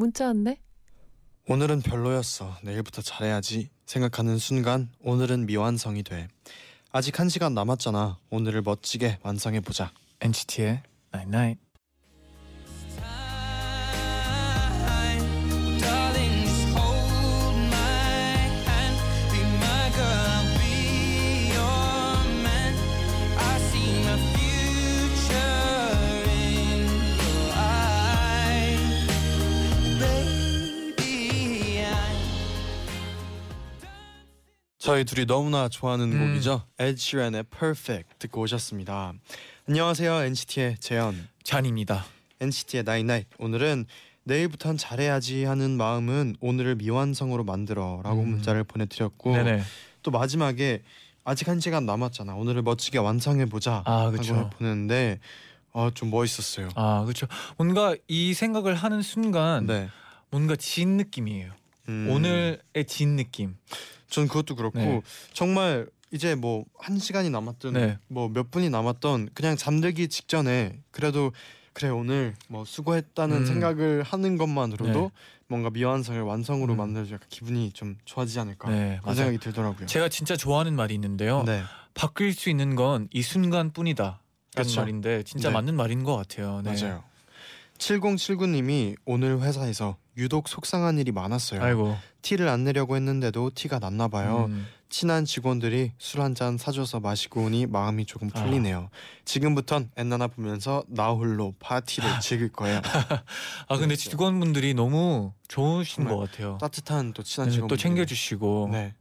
문자 왔네. 오늘은 별로였어. 내일부터 잘해야지. 생각하는 순간 오늘은 미완성이 돼. 아직 한 시간 남았잖아. 오늘을 멋지게 완성해 보자. NCT의 Night Night. 저희 둘이 너무나 좋아하는 음. 곡이죠. Ed Sheeran의 Perfect 듣고 오셨습니다. 안녕하세요. NCT의 재현. 잔입니다. NCT의 Night. 오늘은 내일부턴 잘해야지 하는 마음은 오늘을 미완성으로 만들어라고 음. 문자를 보내드렸고 네네. 또 마지막에 아직 한 시간 남았잖아. 오늘을 멋지게 완성해 보자. 아 하고. 보냈는데 어, 좀 멋있었어요. 아 그렇죠. 뭔가 이 생각을 하는 순간 네. 뭔가 진 느낌이에요. 음. 오늘의 진 느낌. 전 그것도 그렇고 네. 정말 이제 뭐 한 시간이 남았든 네. 뭐몇 분이 남았던 그냥 잠들기 직전에 그래도 그래 오늘 뭐 수고했다는 음. 생각을 하는 것만으로도 네. 뭔가 미완성을 완성으로 음. 만들어서 약간 기분이 좀 좋아지지 않을까 네 그런 맞아요. 생각이 들더라고요. 제가 진짜 좋아하는 말이 있는데요. 네. 바뀔 수 있는 건 이 순간뿐이다. 라는. 말인데 진짜 네. 맞는 말인 것 같아요. 네. 맞아요. 7079님이 오늘 회사에서 유독 속상한 일이 많았어요. 아이고. 티를 안 내려고 했는데도 티가 났나 봐요. 음. 친한 직원들이 술 한 잔 사줘서 마시고 오니 마음이 조금 아. 풀리네요. 지금부턴 엔나나 보면서 나 홀로 파티를 즐길 거예요. 아 근데 그랬죠. 직원분들이 너무 좋으신 것 같아요. 따뜻한 또 친한 네, 직원 또 챙겨주시고. 네.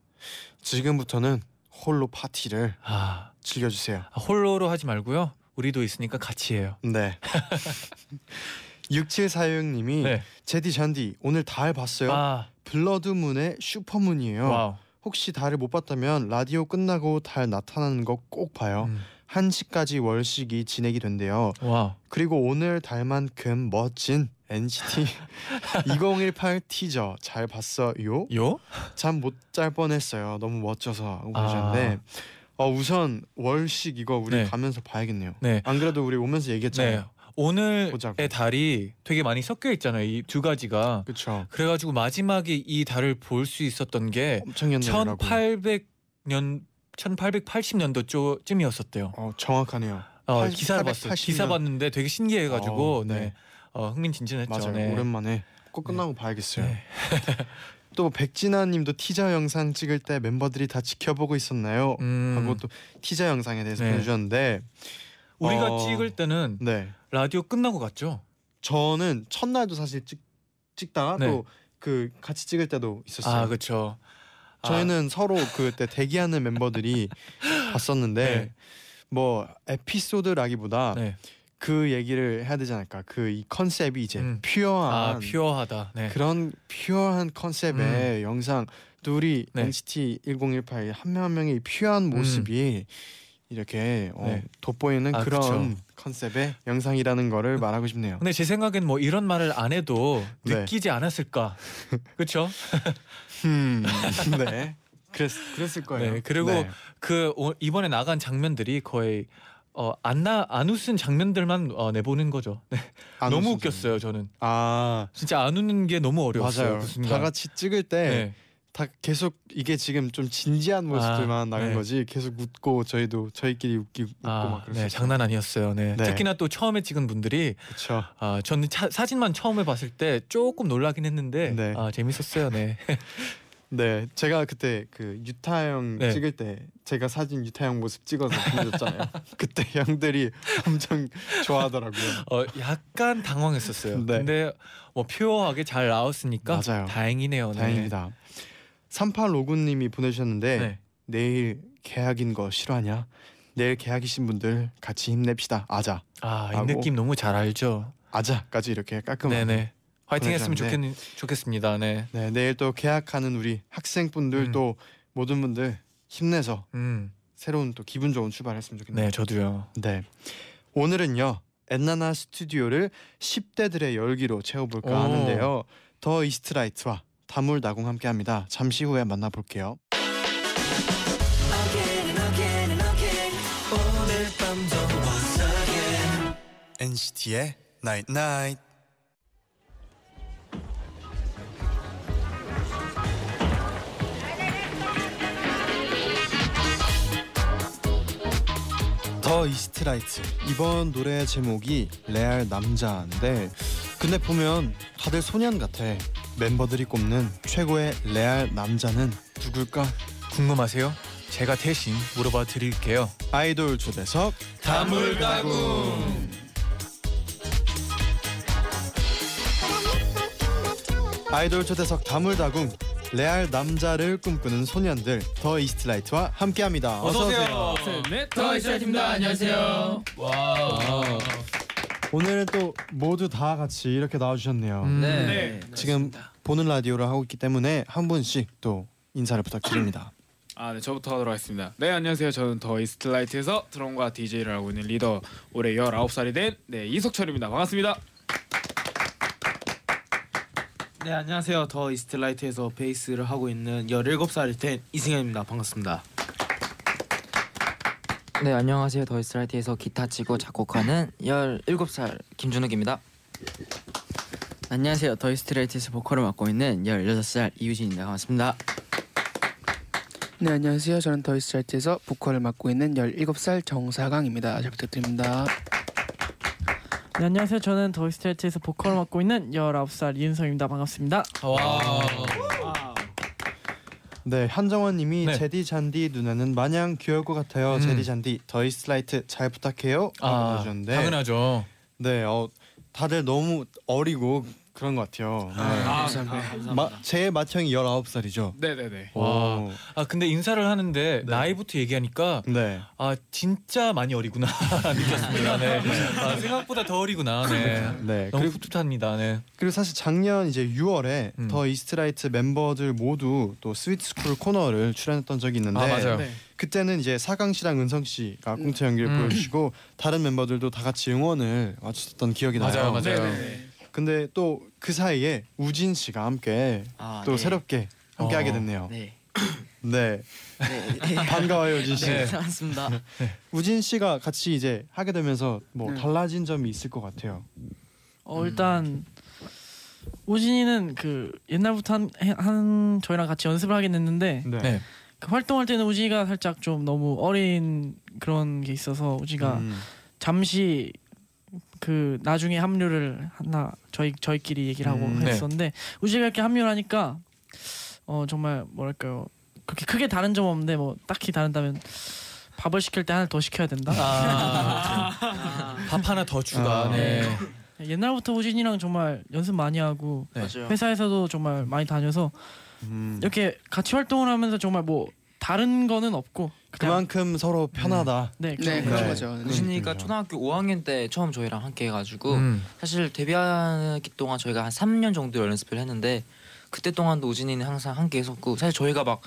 지금부터는 홀로 파티를 아 즐겨주세요. 홀로로 하지 말고요. 우리도 있으니까 같이 해요. 네. 6746님이 네. 제디 잔디 오늘 달 봤어요. 아 blood moon의 supermoon이에요. wow. 혹시 달을 못 봤다면 라디오 끝나고 달 나타나는 거 꼭 봐요. 음, 1시까지 월식이 진행이 된대요. wow. 그리고 오늘 달만큼 멋진 NCT 2018 티저 잘 봤어요. 요? 잠 못 잘 뻔했어요. 너무 멋져서 하고 아. 보셨는데 어, 우선 월식 이거 우리 네. 가면서 봐야겠네요. 네. 안 그래도 우리 오면서 얘기했잖아요. 네. 오늘의 보자고. 달이 되게 많이 섞여 있잖아요. 이 두 가지가. 그렇죠. 그래가지고 마지막에 이 달을 볼 수 있었던 게 엄청 옛날이라고. 1800년 1880년도 쯤이었었대요. 어, 정확하네요. 어, 80, 기사를 봤어요. 880 기사 년. 봤는데 되게 신기해가지고 어, 네. 네. 어, 흥민진진했죠. 맞아요. 네. 오랜만에 꼭 끝나고 봐야겠어요. 네. 또 백진아님도 티저 영상 찍을 때 멤버들이 다 지켜보고 있었나요? 음, 하고 또 티저 영상에 대해서 네. 보내주셨는데 우리가 어, 찍을 때는 네 라디오 끝나고 갔죠. 저는 첫날도 사실 찍, 찍다가 네. 또 그 같이 찍을 때도 있었어요. 아 그렇죠. 저희는 서로 그때 대기하는 멤버들이 봤었는데 네. 뭐 에피소드라기보다 네. 그 얘기를 해야 되지 않을까 그 이 컨셉이 이제 음. pure한 아 pure하다. 네. 그런 pure한 컨셉의 영상 또 우리 네. NCT 1018 한 명 한 명의 퓨어한 모습이 이렇게 어, 네. 돋보이는 아, 그런 그쵸. 컨셉의 영상이라는 거를 말하고 싶네요. 근데 제 생각엔 뭐 이런 말을 안 해도 네. 느끼지 않았을까. 그렇죠? 음, 네. 그랬, 그랬을 거예요. 네, 그리고 네. 그 오- 이번에 나간 장면들이 거의 어 안나 안 웃은 장면들만 어, 내보는 거죠. 네. 안 너무. 웃겼어요 저는. 아 진짜 안 웃는 게 너무 어려웠어요. 맞아요. 그. 다 같이 찍을 때 네. 다 계속 이게 지금 좀 진지한 모습들만 아, 나는 네. 거지 계속 웃고 저희도 저희끼리 웃기 웃고 막 아, 그랬어요. 네, 장난 아니었어요. 네. 네. 특히나 또 처음에 찍은 분들이 그렇죠. 아, 저는 차- 사진만 처음에 봤을 때 조금 놀라긴 했는데 네. 아, 재밌었어요. 네. 네, 제가 그때 그 유타 형 네. 찍을 때 제가 사진 유타 형 모습 찍어서 보내줬잖아요. 그때 형들이 엄청 좋아하더라고요. 어, 약간 당황했었어요. 네. 근데 뭐 퓨어하게 잘 나왔으니까 맞아요. 다행이네요. 네. 다행입니다. 3859님이 보내주셨는데 네. 내일 계약인 거 싫어하냐? 내일 계약이신 분들 같이 힘냅시다. 아자, 아, 이. 느낌 너무 잘 알죠. 아자까지 이렇게 깔끔하게. 네네. 화이팅 했으면 보내주셨는데 좋겠 좋겠습니다. 네. 네 내일 또 개학하는 우리 학생분들 음. 또 모든 분들 힘내서 음. 새로운 또 기분 좋은 출발했으면 좋겠네요. 네, 저도요. 네. 오늘은요. 엔나나 스튜디오를 10대들의 열기로 채워볼까 오. 하는데요. 더 이스트라이트와 다물다공 함께합니다. 잠시 후에 만나볼게요. NCT의 Night Night. 더 이스트라이트 이번 노래 제목이 레알 남자인데 근데 보면 다들 소년 같아 멤버들이 꼽는 최고의 레알 남자는 누굴까 궁금하세요? 제가 대신 물어봐 드릴게요. 아이돌 초대석 다물다궁. 아이돌 초대석 다물다궁 레알 남자를 꿈꾸는 소년들 더 이스트라이트와 함께합니다 어서 오세요. 더 이스트라이트입니다. 안녕하세요. 와. 오늘은 또 모두 다 같이 이렇게 나와주셨네요 음. 네. 지금 보는 라디오를 하고 있기 때문에 한 분씩 또 인사를 부탁드립니다 아, 네, 저부터 하도록 하겠습니다. 네, 안녕하세요. 저는 더 이스트라이트에서 드럼과 DJ를 하고 있는 리더 올해 19살이 된 네, 이석철입니다. 반갑습니다. 네 안녕하세요 더 이스트라이트에서 베이스를 하고 있는 17살이 된 이승현입니다 반갑습니다 네 안녕하세요 더이스트라이트에서 기타 치고 작곡하는 17살 김준욱입니다 안녕하세요 더이스트라이트에서 보컬을 맡고 있는 16살 이우진입니다 반갑습니다 네 안녕하세요. 저는 더이스트라이트에서 보컬을 맡고 있는 17살 정사강입니다. 잘 부탁드립니다. 네, 안녕하세요. 저는 더이스트라이트에서 보컬을 맡고 있는 19살 이은성입니다. 반갑습니다. 와. 네 한정원님이 네. 제디 잔디 누나는 마냥 귀여울 것 같아요 음. 제디 잔디 더 이스트라이트 잘 부탁해요 아, 보내주셨는데 당연하죠. 네, 어, 다들 너무 어리고 그런 것 같아요. 네. 아, 감사합니다 마, 제 맏형이 19살이죠. 네, 네, 네. 와. 아 근데 인사를 하는데 나이부터 얘기하니까 네. 아 진짜 많이 어리구나 느꼈습니다. 네. 아, 생각보다 더 어리구나. 네. 네. 너무 그리고, 풋풋합니다. 네. 그리고 사실 작년 이제 6월에 음. 더 이스트라이트 멤버들 모두 또 스위트스쿨 코너를 출연했던 적이 있는데 아 맞아요. 네. 그때는 이제 사강 씨랑 은성 씨가 꽁트 연기를 음. 보여주시고 다른 멤버들도 다 같이 응원을 와주셨던 기억이 나요. 맞아요, 맞아요. 네, 네, 네. 근데 또 그 사이에 우진 씨가 함께 아, 또 네. 새롭게 함께 어. 하게 됐네요. 네, 네. 네. 반가워요, 우진 씨. 네. 반갑습니다 우진 씨가 같이 이제 하게 되면서 뭐 네. 달라진 점이 있을 것 같아요. 어 일단 우진이는 그 옛날부터 한, 한 저희랑 같이 연습을 하게 됐는데 네. 그 활동할 때는 우진이가 살짝 좀 너무 어린 그런 게 있어서 우진이가 음. 잠시 그 나중에 합류를 하나 저희 저희끼리 얘기를 하고 음, 네. 했었는데 우진이가 이렇게 합류를 하니까 어 정말 뭐랄까요 그렇게 크게 다른 점 없는데 뭐 딱히 다른다면 밥을 시킬 때 하나 더 시켜야 된다. 아, 밥 하나 더 추가. 아. 네. 옛날부터 우진이랑 정말 연습 많이 하고 네. 맞아요 회사에서도 정말 많이 다녀서 음. 이렇게 같이 활동을 하면서 정말 뭐 다른 거는 없고 그냥 그만큼 서로 편하다. 네, 네, 그런 그런 네. 거죠. 네. 그렇군요. 초등학교 5학년 때 처음 저희랑 함께 해가지고 음. 사실 데뷔하기 동안 저희가 한 3년 정도 연습을 했는데 그때 동안도 우진이는 항상 함께 했었고 사실 저희가 막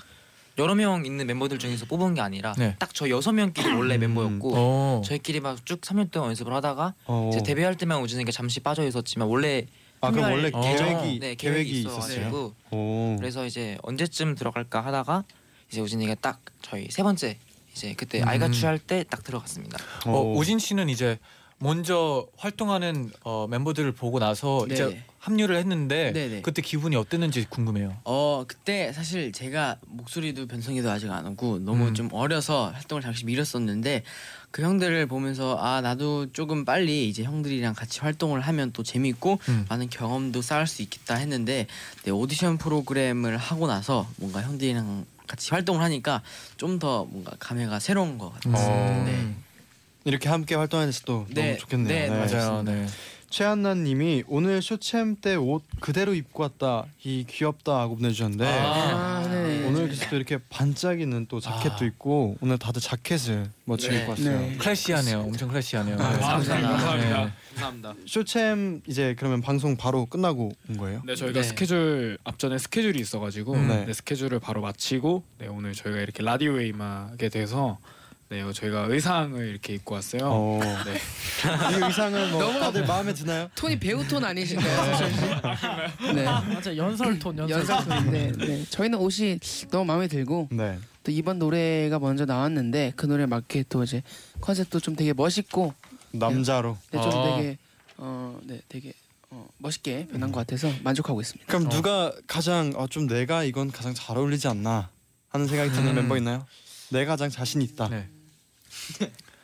여러 명 있는 멤버들 중에서 뽑은 게 아니라 네. 딱 저 여섯 명끼리 원래 음. 멤버였고 어. 저희끼리 막 쭉 3년 동안 연습을 하다가 어. 이제 데뷔할 때만 우진이가 잠시 빠져 있었지만 원래 아 그럼 원래 어. 계획이 네, 계획이 있어가지고 있었어요. 오. 그래서 이제 언제쯤 들어갈까 하다가 이제 우진이가 딱 저희 세 번째 이제 그때 음. 아이가 취할 때 딱 들어갔습니다. 어, 오. 우진 씨는 이제 먼저 활동하는 어, 멤버들을 보고 나서 이제 네네. 합류를 했는데 네네. 그때 기분이 어땠는지 궁금해요. 어 그때 사실 제가 목소리도 변성기도 아직 안 오고 너무 음. 좀 어려서 활동을 잠시 미뤘었는데 그 형들을 보면서 아 나도 조금 빨리 이제 형들이랑 같이 활동을 하면 또 재밌고 음. 많은 경험도 쌓을 수 있겠다 했는데 네, 오디션 프로그램을 하고 나서 뭔가 형들이랑 같이 활동을 하니까 좀 더 뭔가 감회가 새로운 것 같아요. 어. 네. 이렇게 함께 활동해서 또 네. 너무 좋겠네요. 네, 맞아요. 네. 최한나 님이 오늘 쇼챔 때 옷 그대로 입고 왔다. 이 귀엽다 하고 보내주셨는데 아, 네. 오늘 그래서 또 이렇게 반짝이는 또 자켓도 아. 입고 오늘 다들 자켓을 멋지게 네. 입고 왔어요. 네. 클래시하네요. 엄청 클래시하네요. 아, 네. 감사합니다. 감사합니다. 네. 감사합니다. 쇼챔 이제 그러면 방송 바로 끝나고 온 거예요? 네 저희가 네. 스케줄 앞전에 스케줄이 있어가지고 음. 네. 네, 스케줄을 바로 마치고 네 오늘 저희가 이렇게 라디오에 임하게 돼서 네 저희가 의상을 이렇게 입고 왔어요. 어. 네. 이 의상은 뭐 너무- 다들 마음에 드나요? 톤이 배우 톤 아니신가요, 서철 씨? 네. 맞아 연설 톤 연설. 연상 톤인데, 네. 저희는 옷이 너무 마음에 들고 네. 또 이번 노래가 먼저 나왔는데 그 노래에 맞게 또 이제 컨셉도 좀 되게 멋있고 남자로. 네, 좀 아. 되게 어, 네, 되게 어, 멋있게 변한 것 같아서 만족하고 있습니다. 그럼 누가 가장 어, 좀 내가 이건 가장 잘 어울리지 않나 하는 생각이 드는 음. 멤버 있나요? 내가 가장 자신 있다. 네.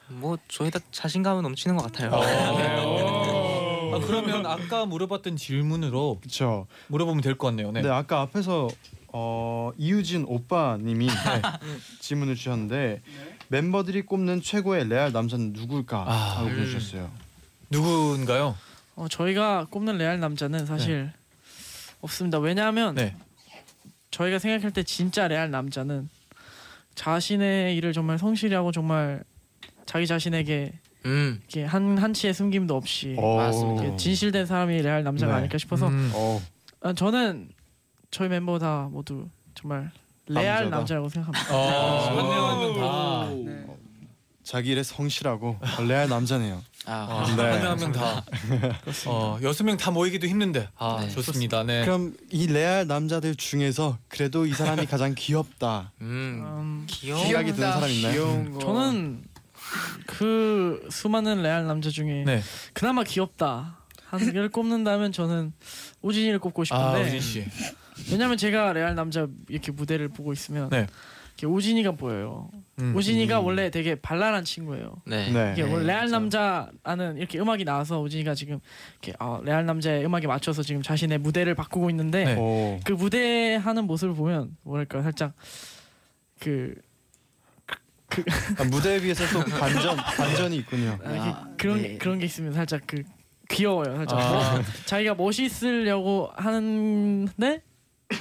뭐 저희 다 자신감은 넘치는 것 같아요. 어. 아, 그러면 아까 물어봤던 질문으로 그렇죠. 물어보면 될 것 같네요. 네. 네. 아까 앞에서 어, 이유진 오빠님이 네, 질문을 주셨는데 멤버들이 꼽는 최고의 레알 남자는 누굴까 아, 하고 음. 보내주셨어요. 누군가요? 어, 저희가 꼽는 레알 남자는 사실 없습니다. 왜냐하면 네. 저희가 생각할 때 진짜 레알 남자는 자신의 일을 정말 성실히 하고 정말 자기 자신에게 음. 이렇게 한 한치의 숨김도 없이 오. 맞습니다. 진실된 사람이 레알 남자가 네. 아닐까 싶어서 음. 어, 아, 저는 저희 멤버 다 모두 정말 레알 남자다. 남자라고 생각합니다. 어, 다. 네. 자기 일에 성실하고 레알 남자네요. 아, 아, 네. 한명 한명 다. 어, 여섯 명 다 모이기도 힘든데. 아, 네. 좋습니다. 네. 그럼 이 레알 남자들 중에서 그래도 이 사람이 가장 귀엽다 음. 음. 생각이 드는 사람 있나요? 귀여운 거. 저는 그 수많은 레알 남자 중에 네. 그나마 귀엽다 한 개를 꼽는다면 저는 우진이를 꼽고 아, 싶은데 우진 씨. 왜냐면 제가 레알 남자 이렇게 무대를 보고 있으면 네. 이렇게 우진이가 보여요. 음. 우진이가 음. 원래 되게 발랄한 친구예요. 네. 네. 이게 원래 네, 레알 그렇죠. 남자라는 이렇게 음악이 나와서 우진이가 지금 이렇게 어, 레알 남자의 음악에 맞춰서 지금 자신의 무대를 바꾸고 있는데 네. 오. 그 무대 하는 모습을 보면 뭐랄까 살짝 그 아, 무대 위에서 또 반전 반전이 있군요. 아, 이렇게 아, 그런 네. 그런 게 있으면 살짝 그 귀여워요. 살짝 아. 뭐, 자기가 멋있으려고 하는데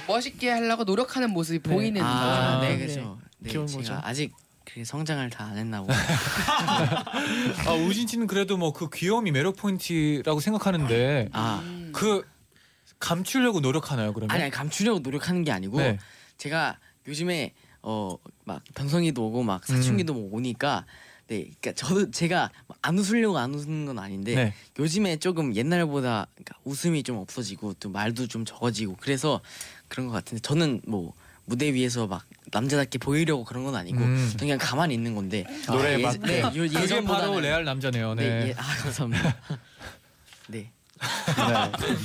멋있게 하려고 노력하는 모습이 네. 보이는 아, 거죠. 네, 네. 그렇죠. 네, 귀여운 제가 거죠. 아직 그 성장을 다 안 했나 보다. 아, 우진 씨는 그래도 뭐 그 귀여움이 매력 포인트라고 생각하는데 아, 음. 그 감추려고 노력하나요, 그러면? 아니, 아니 감추려고 노력하는 게 아니고 네. 제가 요즘에 어막 변성이도 오고 막 사춘기도 뭐 오니까 네, 그러니까 저도 제가 안 웃으려고 안 웃는 건 아닌데 네. 요즘에 조금 옛날보다 그러니까 웃음이 좀 없어지고 또 말도 좀 적어지고 그래서 그런 것 같은데 저는 뭐 무대 위에서 막 남자답게 보이려고 그런 건 아니고 음. 그냥 가만히 있는 건데 노래에 예, 맞게. 네, 요- 그게 바로 예전보다는 레알 남자네요. 네, 네. 예, 아 감사합니다. 네. 네.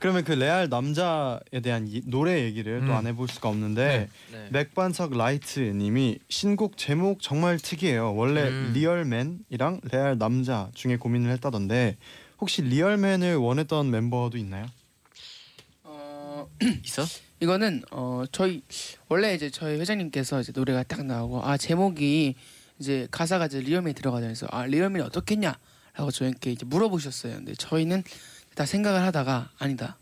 그러면 그 레알 남자에 대한 이, 노래 얘기를 음. 또안 해볼 수가 없는데 네. 맥반석 라이트님이 신곡 제목 정말 특이해요. 원래 음. Real Man이랑 레알 남자 중에 고민을 했다던데 혹시 Real Man을 원했던 멤버도 있나요? 어, 있어? 이거는 어 저희 원래 이제 저희 회장님께서 이제 노래가 딱 나오고 아 제목이 이제 가사가 이제 Real Man이 들어가면서 아 Real Man이 어떻겠냐 라고 저희께 이제 물어보셨어요. 근데 저희는 다 생각을 하다가 아니다.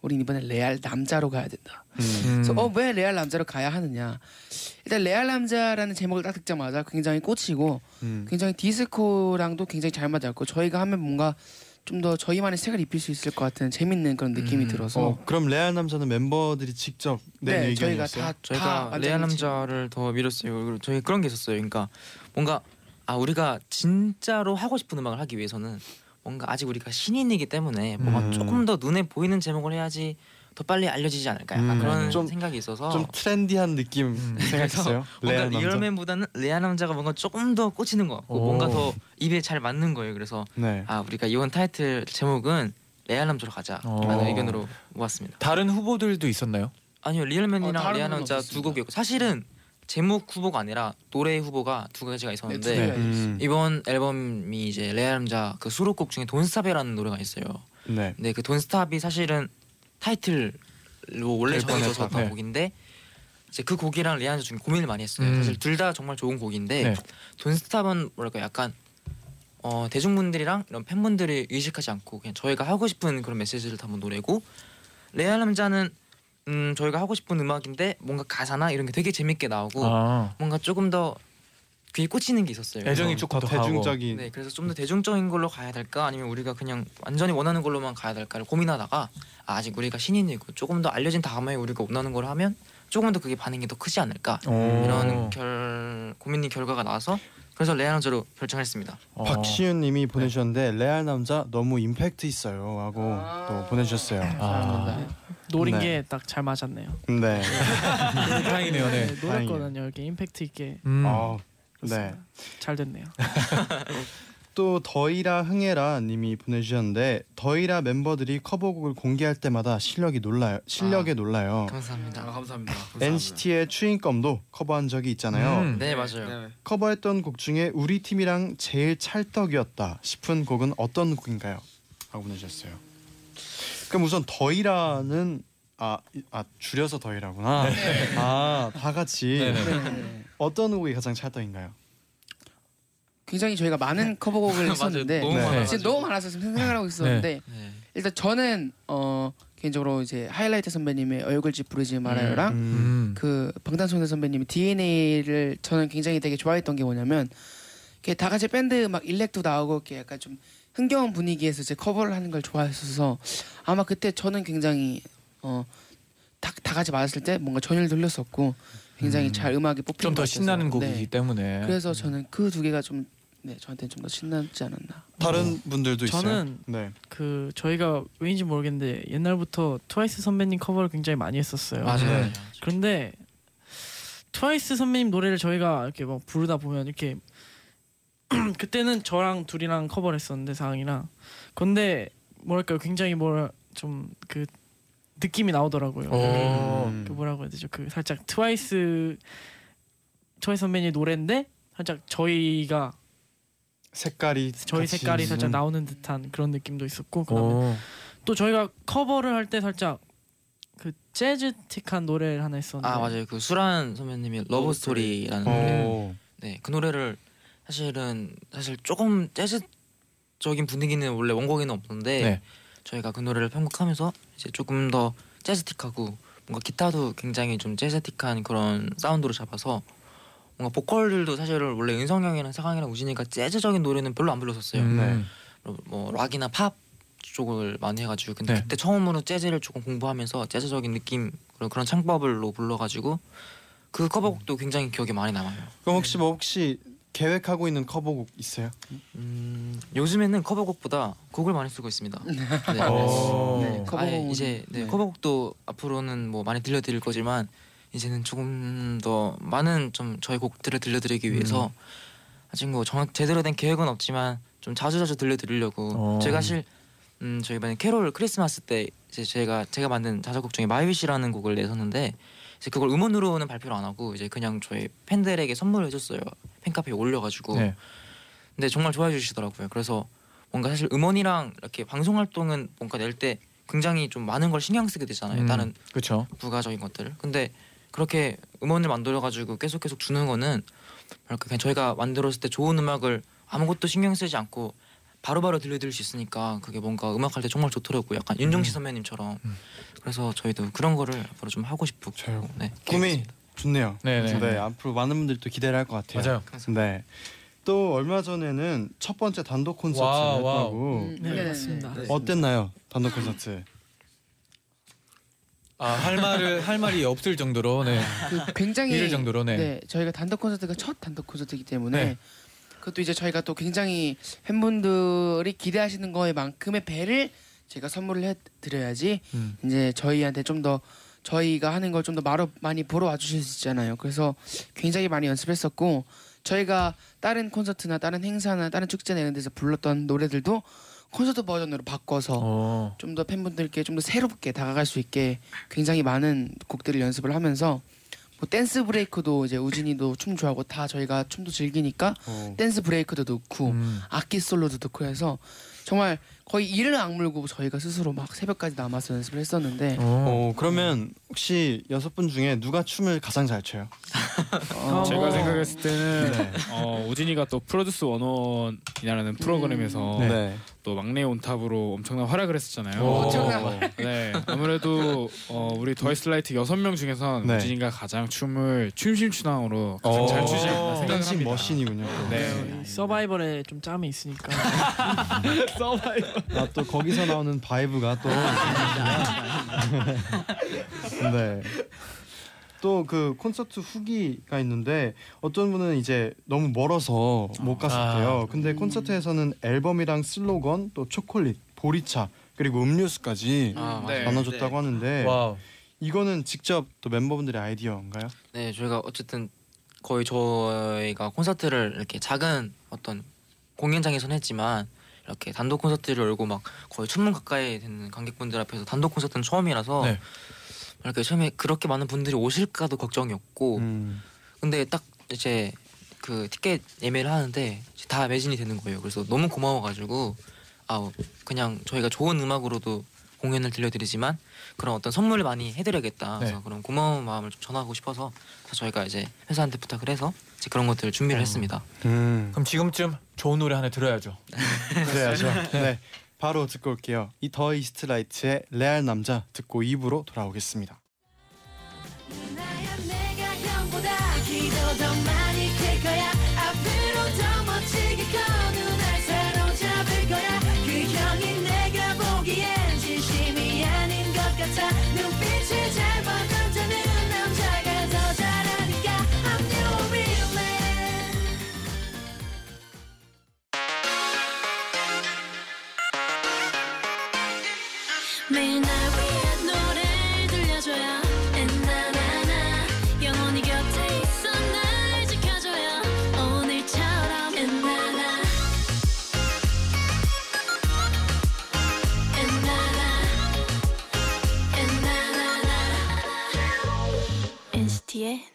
우린 이번에 레알 남자로 가야 된다. 음. 그래서 어왜 레알 남자로 가야 하느냐? 일단 레알 남자라는 제목을 딱 듣자마자 굉장히 꽂히고 음. 굉장히 디스코랑도 굉장히 잘 맞았고 저희가 하면 뭔가 좀 더 저희만의 색을 입힐 수 있을 것 같은 재밌는 그런 느낌이 음. 들어서 어, 그럼 레알 남자는 멤버들이 직접 낸 네 저희가 의견이었어요? 다 저희가 다 레알 완전히 남자를 더 밀었어요. 그리고 저희 그런 게 있었어요. 그러니까 뭔가 아 우리가 진짜로 하고 싶은 음악을 하기 위해서는 뭔가 아직 우리가 신인이기 때문에 뭔가 음. 조금 더 눈에 보이는 제목을 해야지 더 빨리 알려지지 않을까 약간 음. 그런 좀- 생각이 있어서 좀 트렌디한 느낌 음. 생각했어요. 뭔가 레알 남자. Real Man보다는 레알 남자가 뭔가 조금 더 꽂히는 것 같고 오. 뭔가 더 입에 잘 맞는 거예요. 그래서 네. 아 우리가 이번 타이틀 제목은 레알 남자로 가자라는 어. 의견으로 모았습니다. 다른 후보들도 있었나요? 아니요 어, Real Man이랑 다른 레알 후보는 남자 두 없었습니다. 곡이었고 사실은 제목 후보가 아니라 노래 후보가 두 가지가 네, 있었는데 두 개가 음. 이번 앨범이 이제 레알 남자 그 수록곡 중에 Don't Stop이라는 노래가 있어요. 네. 근데 그 Don't Stop이 사실은 타이틀로 원래 될 정해졌었던 뻔했다. 네. 곡인데 이제 그 곡이랑 레알 남자 중에 고민을 많이 했어요. 음. 사실 둘 다 정말 좋은 곡인데 네. Don't Stop은 뭐랄까 약간 어, 대중분들이랑 이런 팬분들이 의식하지 않고 그냥 저희가 하고 싶은 그런 메시지를 담은 노래고 레알 남자는 음, 저희가 하고 싶은 음악인데 뭔가 가사나 이런 게 되게 재밌게 나오고 아, 뭔가 조금 더 귀에 꽂히는 게 있었어요. 애정이 조금 더. 대중적인 네, 그래서 좀 더 대중적인 걸로 가야 될까 아니면 우리가 그냥 완전히 원하는 걸로만 가야 될까를 고민하다가 아, 아직 우리가 신인이고 조금 더 알려진 다음에 우리가 원하는 걸 하면 조금 더 그게 반응이 더 크지 않을까 오. 이런 결 고민이 결과가 나와서 그래서 레아노저로 결정했습니다. 어. 박시윤님이 보내주셨는데 레알 남자 너무 임팩트 있어요 하고 아. 또 보내주셨어요. 아, 노린 네. 게딱 잘 맞았네요. 네. 다행이네요. 네. 네, 노렸거든요. 이렇게 임팩트 있게 음. 어, 네. 잘 됐네요. 또 더이라 흥해라 님이 보내주셨는데 더이라 멤버들이 커버곡을 공개할 때마다 실력이 놀라요. 실력에 아. 놀라요. 감사합니다. 아, 감사합니다. 감사합니다. NCT의 추인검도 커버한 적이 있잖아요. 음. 네 맞아요. 네. 커버했던 곡 중에 우리 팀이랑 제일 찰떡이었다 싶은 곡은 어떤 곡인가요? 라고 보내주셨어요. 그럼 우선 더이라는 아, 이- 아 줄여서 더이라구나. 아다 같이 네, 네. 네. 어떤 곡이 가장 찰떡인가요? 굉장히 저희가 많은 커버곡을 했었는데 너무 네. 많아가지고. 진짜 너무 많아서 지금 생각을 하고 있었는데 네. 일단 저는 어 개인적으로 이제 하이라이트 선배님의 얼굴집 부르지 말아요랑 음. 그 방탄소년단 선배님의 DNA를 저는 굉장히 되게 좋아했던 게 뭐냐면 이렇게 다 같이 밴드 막 일렉도 나오고 이렇게 약간 좀 흥겨운 분위기에서 이제 커버를 하는 걸 좋아했어서 아마 그때 저는 굉장히 어다 다 같이 맞았을 때 뭔가 전율도 흘렸었고 굉장히 음. 잘 음악이 뽑힌 좀것 더. 신나는 곡이기 네. 때문에. 그래서 저는 그 두 개가 좀 네, 저한테 좀더 신나지 않았나. 다른 분들도 있어요. 저는 네. 그 저희가 왜인지 모르겠는데 옛날부터 트와이스 선배님 커버를 굉장히 많이 했었어요. 맞아요. 네. 그런데 트와이스 선배님 노래를 저희가 이렇게 막 부르다 보면 이렇게 그때는 저랑 둘이랑 커버를 했었는데 사강이랑 근데 뭐랄까요 굉장히 뭐라 좀그 느낌이 나오더라고요. 오. 음. 그 뭐라고 해야 되죠? 그 살짝 트와이스 트와이스 선배님 노래인데 살짝 저희가 색깔이 저희 같이 색깔이 살짝 나오는 듯한 그런 느낌도 있었고 그다음에 오. 또 저희가 커버를 할 때 살짝 그 재즈틱한 노래를 하나 했었는데 아 맞아요. 그 수란 선배님이 Love Story라는 노래. 오. 네, 그 노래를 사실은 사실 조금 재즈적인 분위기는 원래 원곡에는 없는데 네. 저희가 그 노래를 편곡하면서 이제 조금 더 재즈틱하고 뭔가 기타도 굉장히 좀 재즈틱한 그런 사운드로 잡아서 뭔가 보컬들도 사실은 원래 은성 형이랑 사강이랑 우진이가 재즈적인 노래는 별로 안 불렀었어요. 음. 뭐 락이나 팝 쪽을 많이 해가지고 근데 네. 그때 처음으로 재즈를 조금 공부하면서 재즈적인 느낌 그런 그런 창법을로 불러가지고 그 커버곡도 굉장히 기억에 많이 남아요. 그럼 혹시 뭐 혹시 계획하고 있는 커버곡 있어요? 음, 요즘에는 커버곡보다 곡을 많이 쓰고 있습니다. 네. 오. 네, 아예 커버곡은- 이제 네, 네. 커버곡도 앞으로는 뭐 많이 들려드릴 거지만 이제는 조금 더 많은 좀 저희 곡들을 들려드리기 위해서 아직 뭐 정확 제대로 된 계획은 없지만 좀 자주 자주 들려드리려고 어. 제가 사실 음 저희 이번에 캐롤 크리스마스 때 이제 제가 제가 만든 자작곡 중에 마이위시라는 곡을 내셨는데 이제 그걸 음원으로는 발표를 안 하고 이제 그냥 저희 팬들에게 선물을 해줬어요 팬카페에 올려가지고 네. 근데 정말 좋아해 주시더라고요. 그래서 뭔가 사실 음원이랑 이렇게 방송 활동은 뭔가 낼 때 굉장히 좀 많은 걸 신경 쓰게 되잖아요. 음. 다른 그렇죠. 부가적인 것들을. 근데 그렇게 음원을 만들어 가지고 계속 계속 주는 거는 그냥 저희가 만들었을 때 좋은 음악을 아무것도 신경 쓰지 않고 바로바로 들려드릴 수 있으니까 그게 뭔가 음악할 때 정말 좋더라고요. 약간 윤종신 선배님처럼. 음. 그래서 저희도 그런 거를 앞으로 좀 하고 싶고. 네. 꿈이 좋네요. 네네. 네, 앞으로 많은 분들이 또 기대를 할 것 같아요. 맞아요. 네. 또 얼마 전에는 첫 번째 단독 콘서트를 wow, 했다고 음, 네, 네네네. 맞습니다. 네. 어땠나요? 단독 콘서트. 아, 할 말을 할 말이 없을 정도로 네. 그 굉장히 이럴 정도로 네. 네, 저희가 단독 콘서트가 첫 단독 콘서트이기 때문에 네. 그것도 이제 저희가 또 굉장히 팬분들이 기대하시는 거에만큼의 배를 제가 선물을 해드려야지 음. 이제 저희한테 좀 더 저희가 하는 걸 좀 더 많이 보러 와주실 수 있잖아요. 그래서 굉장히 많이 연습했었고 저희가 다른 콘서트나 다른 행사나 다른 축제나 이런 데서 불렀던 노래들도 콘서트 버전으로 바꿔서 어. 좀더 팬분들께 좀 더 새롭게 다가갈 수 있게 굉장히 많은 곡들을 연습을 하면서 뭐 dance break도 이제 우진이도 춤 좋아하고 다 저희가 춤도 즐기니까 어. dance break도 넣고 음. 악기 솔로도 넣고 해서 정말 거의 이를 악물고 저희가 스스로 막 새벽까지 남아서 연습을 했었는데 어 그러면 혹시 여섯 분 중에 누가 춤을 가장 잘 춰요? 어, 제가 생각했을 때는 네. 어, 우진이가 또 프로듀스 101이라는 프로그램에서 네. 또 막내 on top으로 엄청난 활약을 했었잖아요. 오. 엄청난 네, 아무래도 어, 우리 더 이스트라이트 여섯 명 중에선 네. 우진이가 가장 춤을 춤심추당으로 가장 잘 추지 않나 생각을 dancing 합니다. machine이군요. 네. 이 서바이벌에 좀 짬이 있으니까 아, 또 거기서 나오는 vibe가 또 네. 또 그 콘서트 후기가 있는데 어떤 분은 이제 너무 멀어서 못 갔었대요. 근데 콘서트에서는 앨범이랑 슬로건 또 초콜릿, 보리차 그리고 음료수까지 아, 네. 나눠줬다고 하는데 wow. 이거는 직접 또 멤버분들의 아이디어인가요? 네, 저희가 어쨌든 거의 저희가 콘서트를 이렇게 작은 어떤 공연장에서는 했지만 이렇게 단독 콘서트를 열고 막 거의 천 명 가까이 되는 관객분들 앞에서 단독 콘서트는 처음이라서 네. 이렇게 처음에 그렇게 많은 분들이 오실까도 걱정이었고 음. 근데 딱 이제 그 티켓 예매를 하는데 다 매진이 되는 거예요. 그래서 너무 고마워가지고 아 그냥 저희가 좋은 음악으로도 공연을 들려드리지만 그런 어떤 선물을 많이 해드려야겠다. 그래서 네. 그런 고마운 마음을 좀 전하고 싶어서 그래서 저희가 이제 회사한테 부탁을 해서 이제 그런 것들을 준비를 했습니다. 음. 그럼 지금쯤 좋은 노래 하나 들어야죠. 그래야죠. 네. 바로 듣고 올게요. 이 더 이스트라이트의 레알 남자 듣고 2부로 돌아오겠습니다.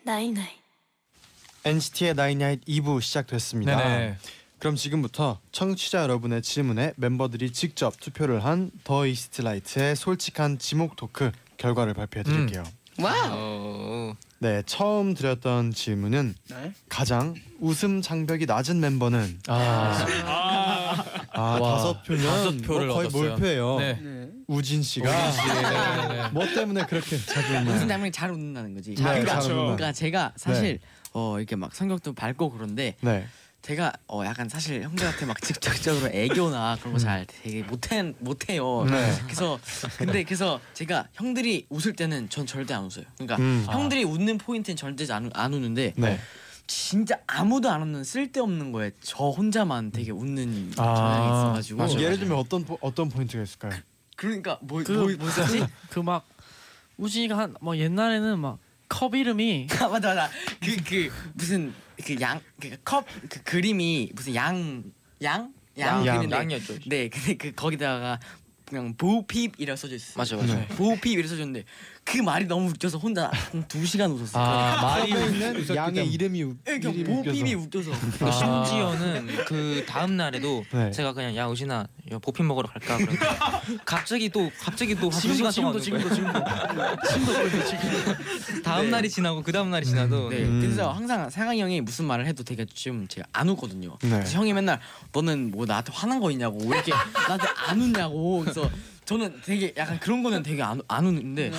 night night NCT의 night night 2부 시작됐습니다. 네네. 그럼 지금부터 청취자 여러분의 질문에 멤버들이 직접 투표를 한 더 이스트라이트의 솔직한 지목 토크 결과를 발표해 드릴게요. wow 어, 네, 처음 드렸던 질문은 네. 가장 웃음 장벽이 낮은 멤버는 아, 아, 와, 다섯 표면 다섯 표를 뭐 거의 얻었어요. 몰표예요. 네. 네. 우진 씨가 네네네. 뭐 때문에 그렇게 자주 무슨 웃나요? 때문에 잘 웃는다는 거지. 네, 그러니까, 잘 웃는다. 그러니까 제가 사실 어 이렇게 막 성격도 밝고 그런데 네. 제가 어 약간 사실 형들한테 막 직접적으로 애교나 그런 거 잘 되게 못해 못해요. 네. 그래서 근데 그래서 제가 형들이 웃을 때는 전 절대 안 웃어요. 그러니까 음. 형들이 웃는 포인트는 절대 안, 안 웃는데 네. 진짜 아무도 안 웃는 쓸데없는 거에 저 혼자만 되게 웃는 아, 경향이 있어가지고 맞아요. 예를 들면 어떤 포- 어떤 포인트가 있을까요? 그러니까 뭐 그- 뭐, 뭐? 그막 우진이가 한 뭐 옛날에는 막 컵 이름이 아 맞아 맞아 그그 무슨 그양그컵그 그림이 무슨 양 양? 양, 양. 그림인데 양이었죠. 네 근데 그 거기다가 그냥 보핍이라 써져 있어. 맞아 맞아. 네. 보핍 이라 써졌는데 그 말이 너무 웃겨서 혼자 한두 시간 웃었어. 아 말이 있는 양의. 이름이 웃- 그러니까 이름이 보핍이 웃겨서. 그리고 심지어는 그 다음 날에도 네. 제가 그냥 야 우진아 야, 보핀 먹으러 갈까 그랬는데 갑자기 또 갑자기 또한두 시간 동안 지금도 지금도. 지금도 지금도 지금 다음 날이 지나고 그 다음 날이 지나도 네. 음. 그래서 항상 상황이 형이 무슨 말을 해도 되게 좀 제가 안 웃거든요. 네. 형이 맨날 너는 뭐 나한테 화난 거 있냐고 왜 이렇게 나한테 안 웃냐고 그래서 저는 되게 약간 그런 거는 되게 안, 안 웃는데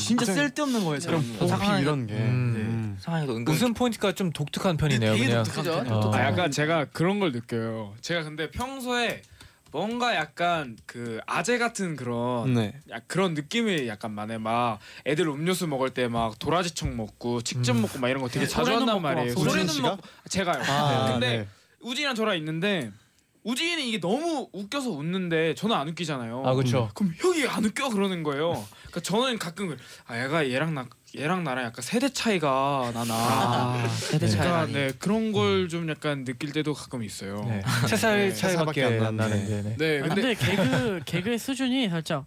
진짜 쓸데없는 거예요. 그럼 저는. 보핍 상황이- 이런 게 음. 음. 상황에도 은근 웃음 포인트가 좀 독특한 편이네요. 되게 그냥. 독특한 그죠? 편이에요. 어. 아 약간 제가 그런 걸 느껴요. 제가 근데 평소에 뭔가 약간 그 아재 같은 그런 네. 야, 그런 느낌이 약간 많아. 막 애들 음료수 먹을 때 막 도라지청 먹고 직접 먹고 막 이런 거 되게 자주 소래는 한단 먹고 말이에요. 막 우진 소래는 씨가? 먹고 제가요. 아, 근데 네. 우진이랑 저랑 있는데 우진이는 이게 너무 웃겨서 웃는데 저는 안 웃기잖아요. 아 그렇죠. 그럼 형이 안 웃겨 그러는 거예요. 그러니까 저는 가끔 아 얘가 얘랑 나 얘랑 나랑 약간 세대 차이가 나나. 아, 세대 차이가 그러니까. 네 그런 걸 좀 약간 느낄 때도 가끔 있어요. 네. 세살 네. 차이밖에 세 살밖에 안안 나는데. 나는데. 네. 네, 아, 근데 근데 개그 개그의 수준이 살짝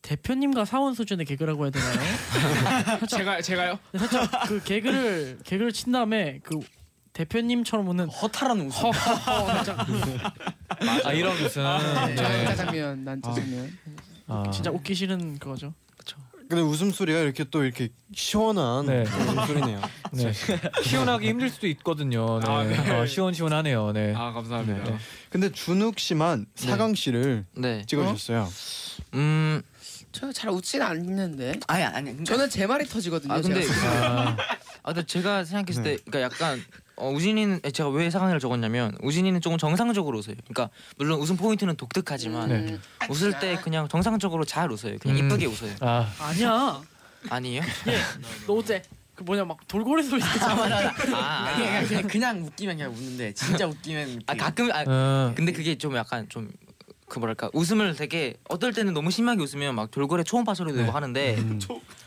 대표님과 사원 수준의 개그라고 해야 되나요? 제가 제가요? 살짝 그 개그를 개그를 친 다음에 그 대표님처럼 웃는 허탈한 웃음. 아 이런 웃음. 네. 네. 짜장면 난 짜 장면. 아. 진짜 웃기 싫은 그거죠. 근데 웃음 소리가 이렇게 또 이렇게 시원한 네. 웃음 소리네요. 네. 시원하기 힘들 수도 있거든요. 네. 아, 네. 어, 시원시원하네요. 네. 아 감사합니다. 네. 근데 준욱 씨만 사강 씨를 네. 찍어주셨어요. 음. 저잘 웃진 않는데. 아니 아니. 저는 제 말이 터지거든요. 아 근데 아, 아 근데 제가 생각했을 네. 때 그러니까 약간 어, 우진이는 제가 왜 사강이를 적었냐면 우진이는 조금 정상적으로 웃어요. 그러니까 물론 웃음 포인트는 독특하지만 네. 웃을 때 그냥 정상적으로 잘 웃어요. 그냥 음. 이쁘게 웃어요. 아, 아니야. 아니에요? 너 어제 그 뭐냐 막 돌고래 소리 듣잖아. 아, 그냥, 그냥 그냥 웃기면 그냥 웃는데 진짜 웃기면 아 가끔 아 어, 근데 그게 좀 약간 좀 그 뭐랄까 웃음을 되게 어떨 때는 너무 심하게 웃으면 막 돌고래 초음파 소리도 네. 내고 하는데 음.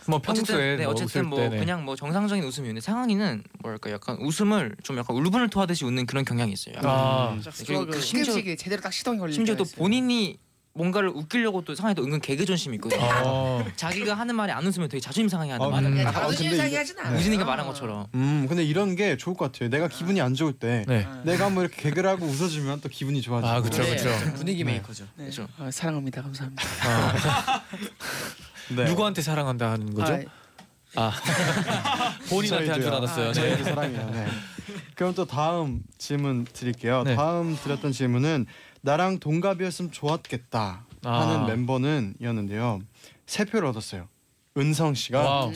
뭐 어쨌든 평소에 네, 뭐 어쨌든 뭐 때, 네. 그냥 뭐 정상적인 웃음이었는데 상황이는 뭐랄까 약간 웃음을 좀 약간 울분을 토하듯이 웃는 그런 경향이 있어요. 약간. 아, 진짜 그리고 스트러글. 심지어- 제대로 딱 시동이 걸릴 심지어 또. 본인이 뭔가를 웃기려고 또 상황에도 은근 개그 존심이 있거든요. 어. 자기가 하는 말이 안 웃으면 되게 자존심 상하게 아, 하는 음. 말. 아, 자존심 근데 상해 이거- 하진 않아요. 우진이가 말한 것처럼. 음, 근데 이런 게 좋을 것 같아요. 내가 기분이 안 좋을 때 네. 내가 한번 이렇게 개그를 하고 웃어주면 또 기분이 좋아지고. 아, 네, 그쵸. 분위기 네. 메이커죠. 네. 그렇죠. 아, 사랑합니다. 감사합니다. 아. 네. 누구한테 사랑한다 하는 거죠? 아, 아, 본인한테 한 줄. 알았어요. 네. 저희도 사랑해요. 네. 그럼 또 다음 질문 드릴게요. 네. 다음 드렸던 질문은 나랑 동갑이었으면 좋았겠다 하는 아. 멤버는 이었는데요. 세 표를 얻었어요. 은성 씨가 wow.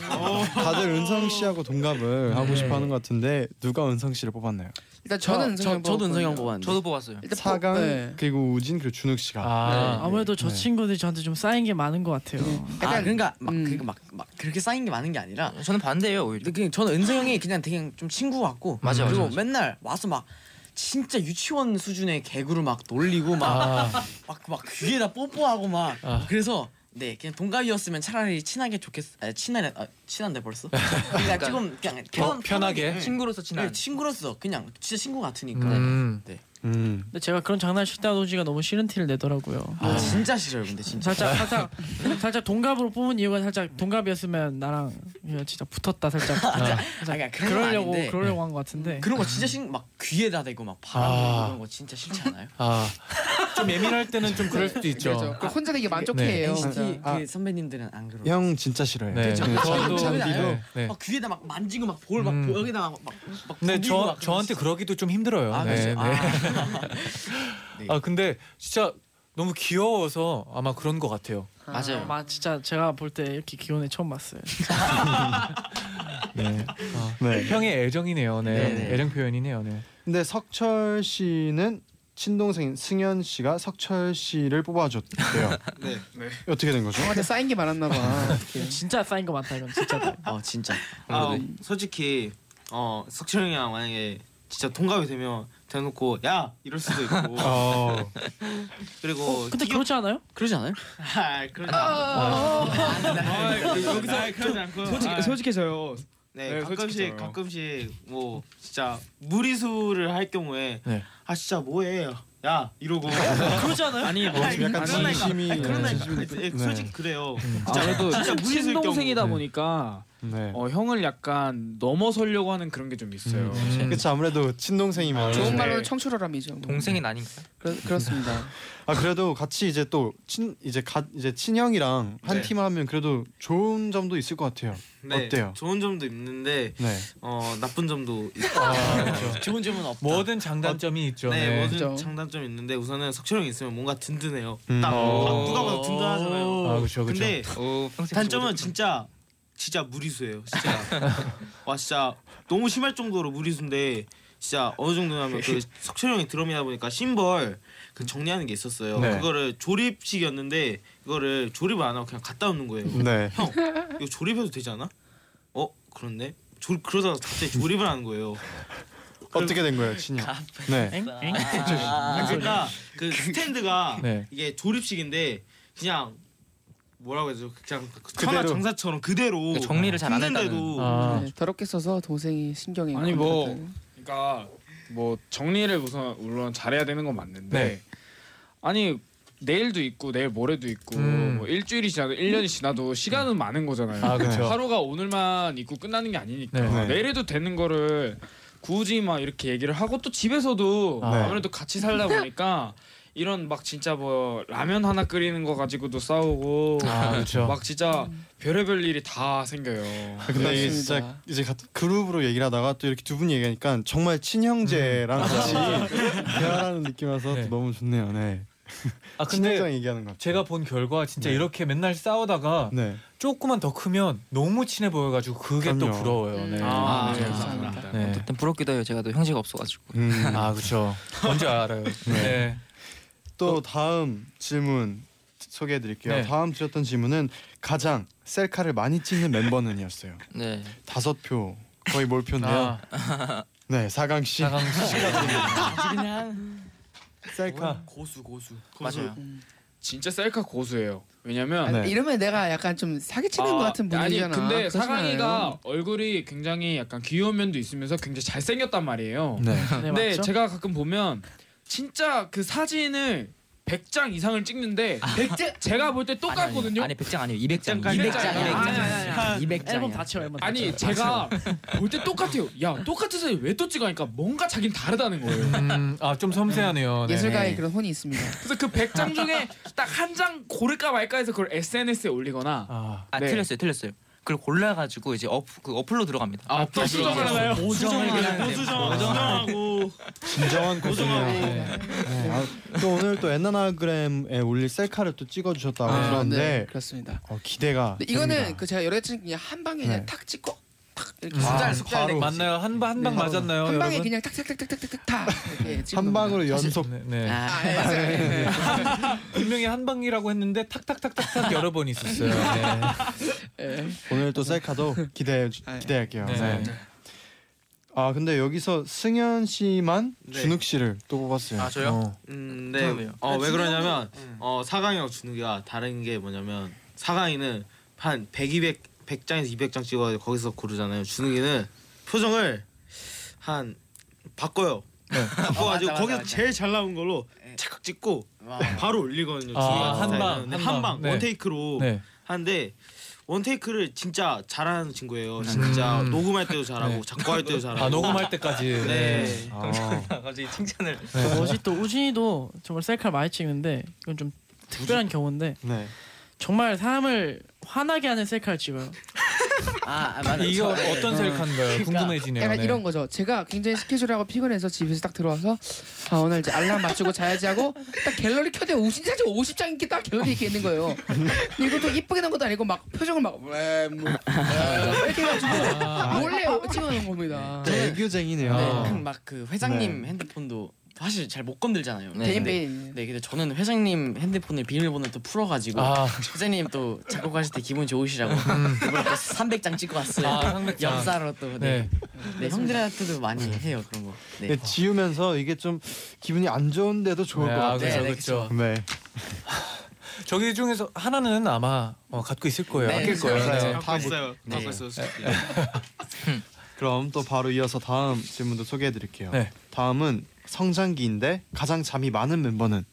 다들 은성 씨하고 동갑을 네. 하고 싶어 하는 것 같은데 누가 은성 씨를 뽑았나요? 일단 저는 저, 은성이 저도 은성이 형. 뽑았는데. 저도 뽑았어요. 일단 사강 뽑- 네. 그리고 우진 그리고 준욱 씨가 아, 아무래도 저 네. 친구들이 저한테 좀 쌓인 게 많은 것 같아요. 아 약간- 그러니까 막 음. 그러니까 막, 막 그렇게 쌓인 게 많은 게 아니라 저는 반대예요 오히려. 근데 그냥 저는 은성 형이 그냥 되게 좀 친구 같고 맞아, 맞아, 그리고 맞아. 맨날 와서 막 진짜 유치원 수준의 개그를 막 놀리고 막 아, 막막 귀에다 뽀뽀하고 막 아. 그래서 네 그냥 동갑이었으면 차라리 친하게 좋겠 아 친하네 아, 친한데 벌써 그러니까 조금 그냥 어, 편하게? 네. 친구로서 네, 친한. 친구로서 그냥 진짜 친구 같으니까 음. 음. 근데 제가 그런 장난을 칠때 아도지가 너무 싫은 티를 내더라고요. 아, 진짜 싫어요 근데 진짜 살짝 살짝 살짝 동갑으로 뽑은 이유가 살짝 동갑이었으면 나랑 진짜 붙었다 살짝. 아, 살짝 그런 건 그러려고 아닌데 그러려고 한 것 같은데. 그런 거 진짜 싫, 막 귀에다 대고 막 바람 아. 이런 거 진짜 싫지 않아요? 아, 좀 예민할 때는 좀 그럴 수도 있죠. 그렇죠. 그 혼자 되게 만족해요. NCT 아. 그 선배님들은 안 그러고 형 진짜 싫어요. 네. 그렇죠. 네, 저도 네. 네. 막 귀에다 막 만지고 막 볼막 음. 여기다가 막, 막, 막 근데 저막 저한테 그러기도 좀 힘들어요. 아, 네, 그렇죠. 네. 네. 아 근데 진짜 너무 귀여워서 아마 그런 것 같아요. 맞아요. 마 진짜 제가 볼 때 이렇게 기온에 처음 봤어요. 네. 아, 네. 형의 애정이네요. 네. 네, 네. 애정 표현이네요. 네. 근데 석철 씨는 친동생 승현 씨가 석철 씨를 뽑아줬대요. 네. 네. 어떻게 된 거죠? 형한테 쌓인 게 많았나 봐. 이렇게. 진짜 쌓인 거 많다 이건 진짜. 어 진짜 아 솔직히 어 석철 형이랑 만약에 진짜 동갑이 되면 대놓고 야 이럴 수도 있고 어. 그리고 어, 근데 그렇지 않아요? 그러지 않아요? 아 그러지 않고 여기서 그러지 않고 솔직 아, 솔직해서요. 네, 네, 가끔씩. 가끔씩 뭐 진짜 무리수를 할 경우에 네. 아 진짜 뭐해 야 이러고 그러지 않아요? 아니 뭐 약간. 진심이 아니, 그런다니까 진심이 예, 네. 솔직히 그래요 아무래도 진짜 무리수일 친동생이다 경우. 보니까 네. 어, 형을 약간 넘어서려고 하는 그런 게 좀 있어요. 음. 그렇죠 아무래도 친동생이면 좋은 네. 말로는 청출어람이죠. 동생인 아닌가? 그렇, 그렇습니다. 아 그래도 같이 이제 또 친 이제 가 이제 친형이랑 한 네. 팀 하면 그래도 좋은 점도 있을 것 같아요. 네, 어때요? 좋은 점도 있는데 네. 어 나쁜 점도 있고 아, 그렇죠. 좋은 점은 없다 뭐든 장단점이 있죠. 네, 네. 뭐든 그죠. 장단점이 있는데 우선은 석철 형이 있으면 뭔가 든든해요. 음. 딱 어. 누가 봐도 든든하잖아요. 아 그렇죠, 그렇죠. 근데 어, 단점은 진짜 진짜 무리수예요. 진짜 와 진짜 너무 심할 정도로 무리수인데 진짜 어느 정도냐면 그 석철 형이 드럼이다 보니까 심벌 그 정리하는 게 있었어요. 네. 그거를 조립식이었는데 그거를 조립을 안 하고 그냥 갖다 놓는 거예요. 네. 형 이거 조립해도 되지 않아? 어 그렇네. 조, 그러다가 갑자기 조립을 하는 거예요. 어떻게 된 거예요, 친형? 네. 아, 그러니까 그 스탠드가 네. 이게 조립식인데 그냥 뭐라고 해야죠? 그냥. 천하 장사처럼 그대로 그러니까 정리를 잘 안 했다는. 했는데도 아, 네, 더럽게 써서 동생이 신경이 아니, 뭐, 안 그러니까 뭐 정리를 우선 물론 잘해야 되는 건 맞는데 네. 아니 내일도 있고 내일 모레도 있고 음. 뭐 일주일이 지나도 1년이 지나도 시간은 많은 거잖아요. 아, 그쵸. 하루가 오늘만 있고 끝나는 게 아니니까 네. 네. 내일에도 되는 거를 굳이 막 이렇게 얘기를 하고 또 집에서도 네. 아무래도 같이 살다 보니까 이런 막 진짜 뭐 라면 하나 끓이는 거 가지고도 싸우고 아, 그렇죠. 막 진짜 별의별 일이 다 생겨요. 아, 근데 이게. 진짜 이제 같은 그룹으로 얘기를 하다가 또 이렇게 두분 얘기하니까 정말 친형제랑 같이 대화하는 느낌이라서 네. 또 너무 좋네요. 네. 아 근데 친형제랑 얘기하는 것 같아요. 제가 본 결과 진짜 네. 이렇게 맨날 싸우다가 네. 조금만 더 크면 너무 친해 보여가지고 그게 또 그럼요. 부러워요. 네. 아, 네, 네, 감사합니다. 감사합니다. 네. 어쨌든 부럽기도 해요. 제가 또 형제가 없어가지고. 음. 아 그렇죠. 뭔지 알아요. 네. 또 다음 질문 소개해 드릴게요. 네. 다음 주셨던 질문은 가장 셀카를 많이 찍는 멤버는이었어요. 네. 다섯 표 거의 몰표인데요. 아, 네, 사강 씨. 사강 씨. 그냥 셀카. 고수 고수. 맞아요. 진짜 셀카 고수예요. 왜냐면 아, 네. 이러면 내가 약간 좀 사기치는 것 같은 분위기잖아. 아니 근데 사강이가? 얼굴이 굉장히 약간 귀여운 면도 있으면서 굉장히 잘생겼단 말이에요. 네. 네, 근데 맞죠? 제가 가끔 보면 진짜 그 사진을 100장 이상을 찍는데 100장 제가 볼 때 똑같거든요. 아니 100장 아니에요. 200장. 200 200장. 장. 아니, 아니, 아니, 200장. 앨범 다 채워 앨범 다 아니. 제가 볼 때 똑같아요. 야 똑같은 사진 왜 또 찍으니까 뭔가 자기는 다르다는 거예요. 음, 아좀 섬세하네요. 네. 예술가의 그런 혼이 있습니다. 그래서 그 100장 중에 딱 한 장 고를까 말까 해서 그걸 SNS에 올리거나 아, 아 네. 틀렸어요. 틀렸어요. 그걸 골라가지고 이제 어, 그 어플로 들어갑니다. 아, 또 수정을 하나요? 그냥 보정하고 진정한 고수네요. 네. 네. 아, 또 오늘 또 엔나나그램에 올릴 셀카를 또 찍어주셨다고 아, 들었는데 네, 그렇습니다. 어, 기대가. 근데 이거는 됩니다. 그 제가 여러 장 그냥 한 방에 그냥 네. 탁 찍고 탁 이렇게 아, 숫자를 숙달 바로. 맞나요? 한방 한방 네. 맞았나요, 한 방에 여러분? 그냥 탁탁탁탁탁탁 다 이렇게 찍은 한 방으로. 연속. 네, 네. 아, 아, 예, 예, 예. 분명히 한 방이라고 했는데 탁탁탁탁탁 여러 번 있었어요. 네. 예. 오늘 또 셀카도 기대해 아, 기대할게요. 네. 네. 아 근데 여기서 승현 씨만 네. 준욱 씨를 또 뽑았어요. 아, 저요? 어. 음, 네. 어, 왜 그러냐면 어, 사강이랑 준욱이가 다른 게 뭐냐면 사강이는 한 100, 200, 100장에서 200장 찍어 거기서 고르잖아요. 준욱이는 표정을 한 바꿔요. 바꿔가지고 맞아, 거기서 맞아. 제일 잘 나온 걸로 네. 착 찍고 와. 바로 올리거든요. 아, 준욱이가 한 스타일은. 방, 네, 한 방. 네. 원테이크로 네. 하는데 원테이크를 진짜 잘하는 친구예요. 진짜 음. 녹음할 때도 잘하고 네. 작곡할 때도 잘하고. 아 녹음할 때까지. 네. 아, 갑자기 칭찬을. 네. 멋이 또 우진이도 정말 셀카를 많이 찍는데 이건 좀 특별한 경우인데 네. 정말 사람을 화나게 하는 셀카를 찍어요. 아, 아 맞아. 이게 저- 어떤 셀카인가요? 궁금해지네요. 약간 네. 이런 거죠. 제가 굉장히 스케줄하고 피곤해서 집에서 딱 들어와서 아 오늘 이제 알람 맞추고 자야지 하고 딱 갤러리 켜대 우신 사진 50장 이렇게 딱 갤러리 이렇게 있는 거예요. 근데 이것도 이쁘게 나온 것도 아니고 막 표정을 막 왜, 뭐, 왜, 이렇게 해가지고 아. 몰래 찍어놓은 겁니다. 네, 애교쟁이네요. 네. 막그 회장님 핸드폰도 사실 잘 못 건들잖아요. 네. 근데- 배인. 네, 근데 저는 회장님 핸드폰을 비밀번호를 또 풀어가지고 아, 회장님 또 작곡하실 때 기분 좋으시라고 이번에 또 300장 찍고 왔어요. 아, 300 장. 역사로 또 네. 네. 네, 형들한테도 많이 해요 그런 거. 네. 네, 지우면서 이게 좀 기분이 안 좋은데도 좋을 네, 것 아, 같아요. 그렇죠, 네, 그렇죠. 네. 저기 중에서 하나는 아마 어, 갖고 있을 거예요. 네, 아낄 거예요. 네. 갖고 다 있어요. 네. 갖고 있어요. 그럼 또 바로 이어서 다음 질문도 소개해 드릴게요. 네. 다음은 성장기인데 가장 잠이 많은 멤버는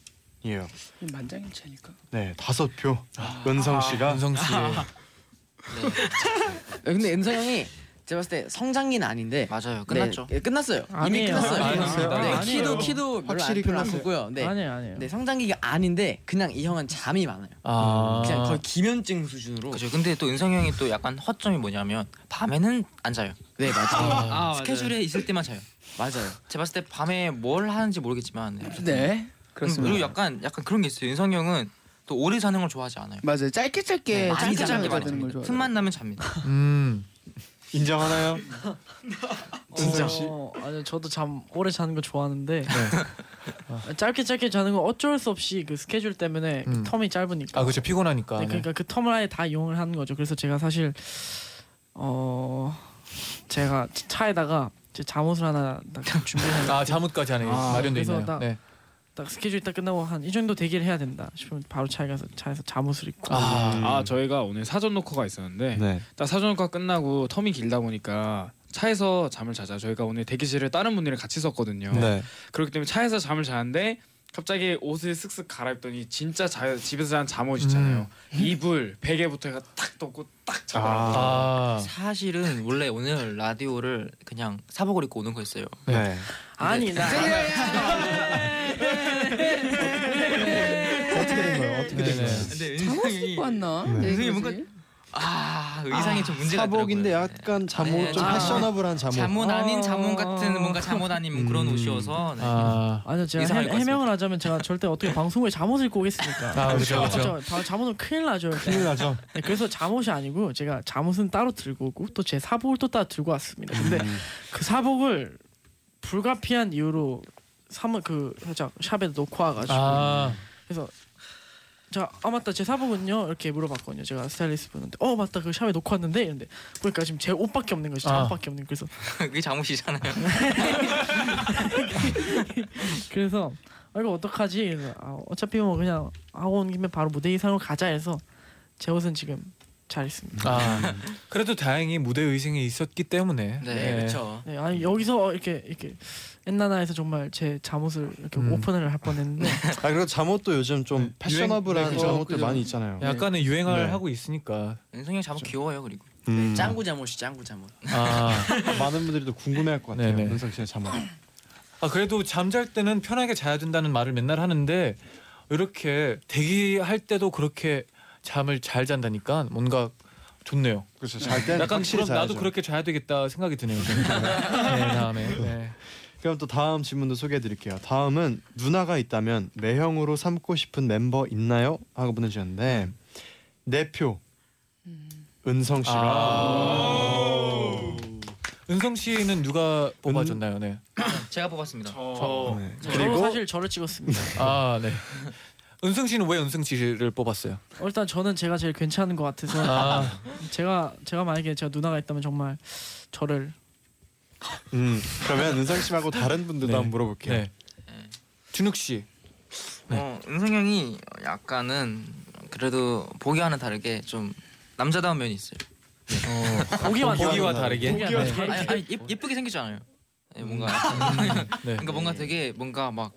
이에요. 만장일치니까. 네, 다섯 표. 은성 씨가 윤성 씨. 근데 은성 형이 제가 봤을 때 성장기는 아닌데 맞아요. 끝났죠. 네, 끝났어요. 이미 아니에요. 끝났어요. 아닙니다. 네, 아니에요. 키도 키도 별로 확실히 안, 끝났어요. 크고요. 네. 아니에요, 아니에요. 네, 성장기가 아닌데 그냥 이 형은 잠이 많아요. 아. 그냥 거의 기면증 수준으로. 그죠. 근데 또 은성이 형이 또 약간 허점이 뭐냐면 밤에는 안 자요. 네, 맞아요. 아, 스케줄에 있을 때만 자요. 맞아요. 제가 봤을 때 밤에 뭘 하는지 모르겠지만 네. 네. 그렇습니다. 그리고 약간 약간 그런 게 있어요. 은성이 형은 또 오래 자는 걸 좋아하지 않아요. 맞아요. 짧게 짧게 네, 많이 짧게 자는 짧게 많이 자는 걸. 좋아해요. 틈만 나면 잡니다. 음. 인정하나요? 은성 씨. 어, 아니요, 저도 잠 오래 자는 거 좋아하는데 네. 아, 짧게 짧게 자는 건 어쩔 수 없이 그 스케줄 때문에 음. 그 텀이 짧으니까. 아 그렇죠 피곤하니까. 네, 네. 그러니까 그 텀을 아예 다 이용을 하는 거죠. 그래서 제가 사실 어 제가 차에다가 제 잠옷을 하나 딱 준비해. 아 잠옷까지 하네 아, 마련돼 그래서 있나요? 딱- 네. 딱 스케줄 딱 끝나고 한 이 정도 대기를 해야 된다 싶으면 바로 차에 가서 차에서 잠옷을 입고. 아, 아 저희가 오늘 사전 녹화가 있었는데 네. 딱 사전 녹화 끝나고 텀이 길다 보니까 차에서 잠을 자자. 저희가 오늘 대기실에 다른 분들이랑 같이 썼거든요. 네. 그렇기 때문에 차에서 잠을 자는데 갑자기 옷을 쓱쓱 갈아입더니 진짜 자, 집에서 자는 잠옷 있잖아요. 이불 베개부터 해가 딱 덮고 딱 자더라고요. 아. 사실은 원래 오늘 라디오를 그냥 사복을 입고 오는 거였어요. 네. 아니 나 어떻게 된 네네. 거예요? 근데 잠옷 입고 왔나? 네. 왜 은성이 그러지? 뭔가 아 의상이 좀 문제가 사복인데 있더라고요. 약간 잠옷 네, 좀 아, 패셔너블한 잠옷. 잠옷 아닌 잠옷 아. 같은 뭔가 잠옷 아닌 그런 음. 옷이어서 네. 아, 아니요 제가 이상할 해, 것 해명을 하자면 제가 절대 어떻게 방송국에 잠옷을 입고 오겠습니까? 아 그렇죠 그렇죠. 잠옷은 큰일 나죠. 큰일 나죠. 네, 그래서 잠옷이 아니고 제가 잠옷은 따로 들고 오고 또 제 사복을 또 따로 들고 왔습니다. 근데 음. 그 사복을 불가피한 이유로 사무 그 살짝 샵에 놓고 와가지고 아, 그래서 자, 아 맞다 제 사복은요 이렇게 물어봤거든요. 제가 스타일리스트 분한테 어 맞다 그 샵에 놓고 왔는데 이런데 보니까 지금 제 옷밖에 없는 거죠. 아. 잠옷밖에 없는 거. 그래서 그게 잠옷이잖아요. 그래서 아 이거 어떡하지? 그래서 아, 어차피 뭐 그냥 하고 온 김에 바로 무대 의상으로 가자 해서 제 옷은 지금 잘 있습니다. 아 그래도 다행히 무대 의상이 있었기 때문에 네, 그렇죠. 네, 아니 여기서 이렇게 이렇게 엔나나에서 정말 제 잠옷을 이렇게 음. 오픈을 할 뻔했는데 아 그리고 잠옷도 요즘 좀 네, 패셔너블한 유행- 네, 잠옷들 그죠. 많이 있잖아요. 약간의 유행을 네. 하고 있으니까 은성이 형 잠옷 귀여워요 그리고. 음. 짱구 잠옷이 짱구 잠옷. 아, 많은 분들이 또 궁금해할 것 같아요. 네네. 은성 씨의 잠옷. 아 그래도 잠잘 때는 편하게 자야 된다는 말을 맨날 하는데 이렇게 대기할 때도 그렇게 잠을 잘 잔다니까 뭔가 좋네요. 그렇죠. 잘 때는 약간 확실히 그럼 나도 자야죠. 그렇게 자야 되겠다 생각이 드네요. 저는. 네, 다음에. 네. 그럼 또 다음 질문도 소개해드릴게요. 다음은 누나가 있다면 매형으로 삼고 싶은 멤버 있나요? 하고 보내주셨는데 내표 은성 씨가 아. 은성 씨는 누가 뽑아줬나요? 네. 제가 뽑았습니다. 저 네. 그리고 사실 저를 찍었습니다. 아 네. 은성 씨는 왜 은성 씨를 뽑았어요? 어, 일단 저는 제가 제일 괜찮은 것 같아서 아, 제가 제가 만약에 제가 누나가 있다면 정말 저를 음, 그러면 은성 씨 말고 다른 분들도 네. 한번 물어볼게요. 네. 준욱 씨. 네. 어, 은성 형이 약간은 그래도 보기와는 다르게 좀 남자다운 면이 있어요. 보기만 보기와 다르게. 다르게. 보기와 네. 다르게. 아니, 아니 예, 예쁘게 생겼잖아요. 네, 뭔가 네. 그러니까 뭔가 되게 뭔가 막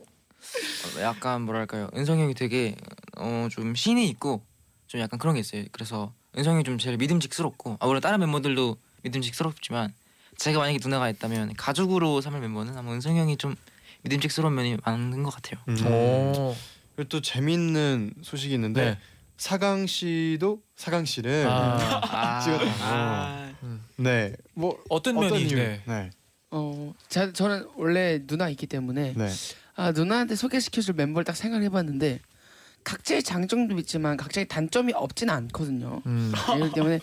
약간 뭐랄까요 은성 형이 되게 어 좀 신이 있고 좀 약간 그런 게 있어요. 그래서 은성 형이 좀 제일 믿음직스럽고 아 물론 다른 멤버들도 믿음직스럽지만 제가 만약에 누나가 있다면 가족으로 삼을 멤버는 아마 은성 형이 좀 믿음직스러운 면이 많은 것 같아요. 음. 오. 그리고 또 재밌는 소식이 있는데 네. 사강 씨도 사강 씨를 아, 찍었다고. 아, 네, 뭐 어떤 어떤 면이 이유? 네. 네, 어, 자, 저는 원래 누나 있기 때문에 네. 아 누나한테 소개시켜줄 멤버를 딱 생각해봤는데 각자의 장점도 있지만 각자의 단점이 없진 않거든요. 음. 그렇기 때문에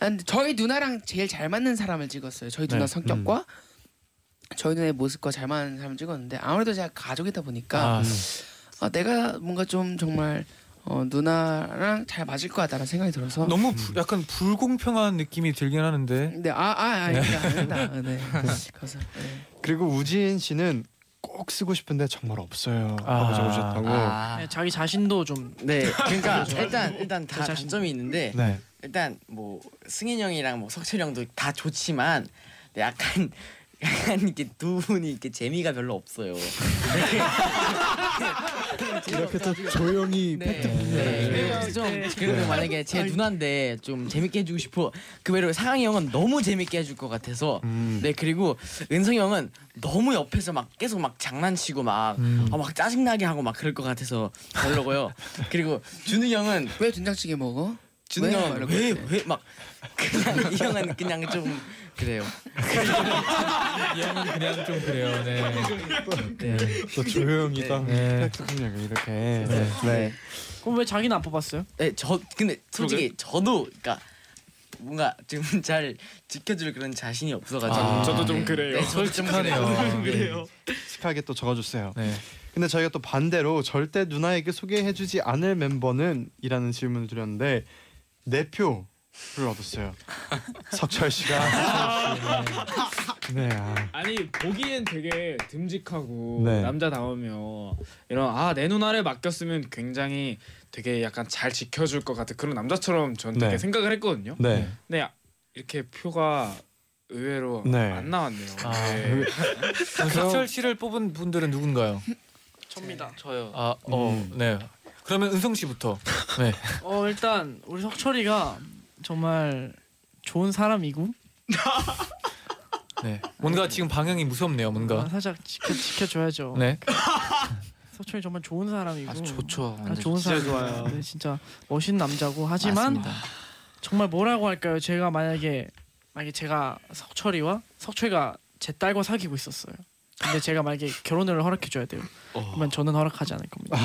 아, 근데 저희 누나랑 제일 잘 맞는 사람을 찍었어요. 저희 누나 네. 성격과 저희 누나의 모습과 잘 맞는 사람을 찍었는데 아무래도 제가 가족이다 보니까 아, 아, 내가 뭔가 좀 정말 어, 누나랑 잘 맞을 것 같다는 생각이 들어서 너무 부- 약간 불공평한 느낌이 들긴 하는데. 네, 아, 아, 아, 네. 아니다. 네. 그래서 네. 그리고 우지인 씨는 꼭 쓰고 싶은데 정말 없어요. 아. 하고 적으셨다고. 아, 네, 자기 자신도 좀 네. 그러니까 일단 일단 다 자신- 장점이 있는데 네. 일단 뭐 승인 형이랑 뭐 석철 형도 다 좋지만 근데 약간 약간 이렇게 두 분이 이렇게 재미가 별로 없어요. 이렇게 또 조용히 네. 네. 좀 그래도 만약에 제 누나인데 좀 재밌게 해주고 싶어. 그 외로 상황이 형은 너무 재밌게 해줄 것 같아서. 음. 네 그리고 은성이 형은 너무 옆에서 막 계속 막 장난치고 막, 음. 아, 막 짜증나게 하고 막 그럴 것 같아서 별로고요. 그리고 준우 형은 왜 된장찌개 먹어? 준우 왜? 형은 말라고 왜 했대. 왜막 그냥 이 형은 그냥 좀 그래요. 이 형은 그냥 좀 그래요. 네. 네. 또 조용히다. 네. 그냥 이렇게. 네. 네. 그럼 왜 자기는 안 뽑았어요? 네, 저 근데 솔직히 저도 그러니까 뭔가 지금 잘 지켜줄 그런 자신이 없어가지고 아, 저도 좀 네. 그래요. 네, 저도 좀 그래요. 솔직하네요. 그래요. 씩하게 또 적어주세요. 네. 근데 저희가 또 반대로 절대 누나에게 소개해주지 않을 멤버는 이라는 질문을 드렸는데 네표 를 얻었어요. 석철 씨가 네. 아. 아니 보기엔 되게 듬직하고 네. 남자다우며 이런 아내 누나를 맡겼으면 굉장히 되게 약간 잘 지켜줄 것 같은 그런 남자처럼 전 되게 네. 생각을 했거든요. 네. 근데 이렇게 표가 의외로 네. 안 나왔네요. 아, 네. 그럼 석철 씨를 뽑은 분들은 누군가요? 접니다. 저요. 아, 어, 음. 네. 그러면 은성 씨부터. 네. 어 일단 우리 석철이가 정말 좋은 사람이고 네. 뭔가 지금 방향이 무섭네요. 아, 뭔가. 살짝 지켜 지켜줘야죠. 네. 석철이 정말 좋은 사람이고 아 좋죠. 아, 좋은 진짜 사람 좋아요. 네, 진짜 멋있는 남자고 하지만 맞습니다. 정말 뭐라고 할까요? 제가 만약에 만약에 제가 석철이와 석철이가 제 딸과 사귀고 있었어요. 근데 제가 만약에 결혼을 허락해 줘야 돼요. 그러면 저는 허락하지 않을 겁니다.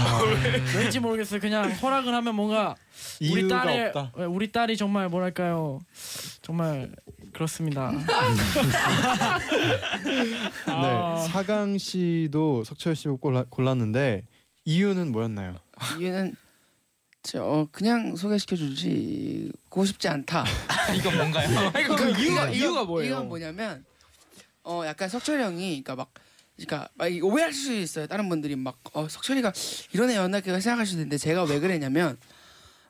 왠지 모르겠어요. 그냥 허락을 하면 뭔가 우리 이유가 딸의 없다. 네, 우리 딸이 정말 뭐랄까요? 정말 그렇습니다. 아. 네, 사강 씨도 석철 씨 골라, 골랐는데 이유는 뭐였나요? 이유는 저 어, 그냥 소개시켜 주지고 싶지 않다. 이건 뭔가요? 그 이유가 이유가 뭐예요? 이건 뭐냐면 어 약간 석철이 형이 그러니까 막 그러니까 오해할 수 있어요. 다른 분들이 막 어, 석철이가 이런 애였나 그렇게 생각할 수도 있는데 제가 왜 그랬냐면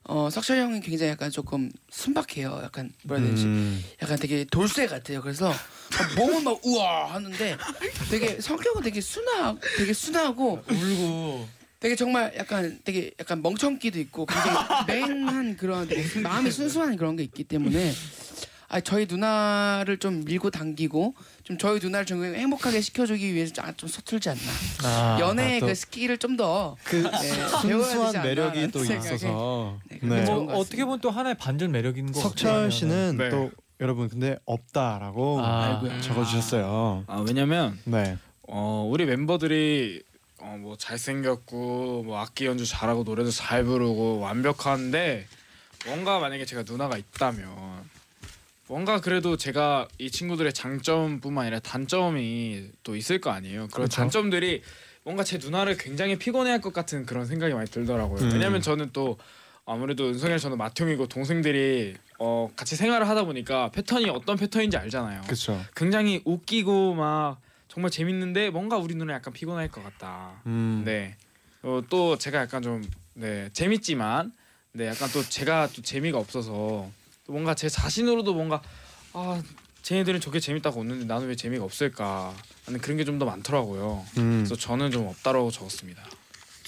어 석철이 형이 굉장히 약간 조금 순박해요. 약간 뭐라 해야 되지? 음, 약간 되게 돌쇠 같아요. 그래서 막 몸은 막 우와 하는데 되게 성격은 되게 순하 되게 순하고 울고 되게 정말 약간 되게 약간 멍청기도 있고 굉장히 맹한 그런 되게 마음이 순수한 그런 게 있기 때문에 아 저희 누나를 좀 밀고 당기고 좀 저희 누나를 좀 행복하게 시켜주기 위해서 좀, 아, 좀 서툴지 않나 아, 연애의 또그 스킬을 좀 더 그 네, 순수한 매력이 또. 있어서 네, 네. 뭐. 어떻게 보면 또 하나의 반전 매력인 거 석철 씨는 네. 또 여러분 근데 없다라고 아. 적어주셨어요. 아 왜냐면 네. 어 우리 멤버들이 어 뭐 잘생겼고 뭐 악기 연주 잘하고 노래도 잘 부르고 완벽한데 뭔가 만약에 제가 누나가 있다면 뭔가 그래도 제가 이 친구들의 장점뿐만 아니라 단점이 또 있을 거 아니에요. 그런 그렇죠. 단점들이 뭔가 제 누나를 굉장히 피곤해할 것 같은 그런 생각이 많이 들더라고요. 음. 왜냐면 저는 또 아무래도 은성이랑 저는 맏형이고 동생들이 어 같이 생활을 하다 보니까 패턴이 어떤 패턴인지 알잖아요. 그렇죠. 굉장히 웃기고 막 정말 재밌는데 뭔가 우리 누나 약간 피곤할 것 같다. 음. 네. 어, 또 제가 약간 좀 네, 재밌지만 네, 약간 또 제가 또 재미가 없어서 또 뭔가 제 자신으로도 뭔가 아, 쟤네들은 저게 재밌다고 웃는데 나는 왜 재미가 없을까? 하는 그런 게 좀 더 많더라고요. 음. 그래서 저는 좀 없다라고 적었습니다.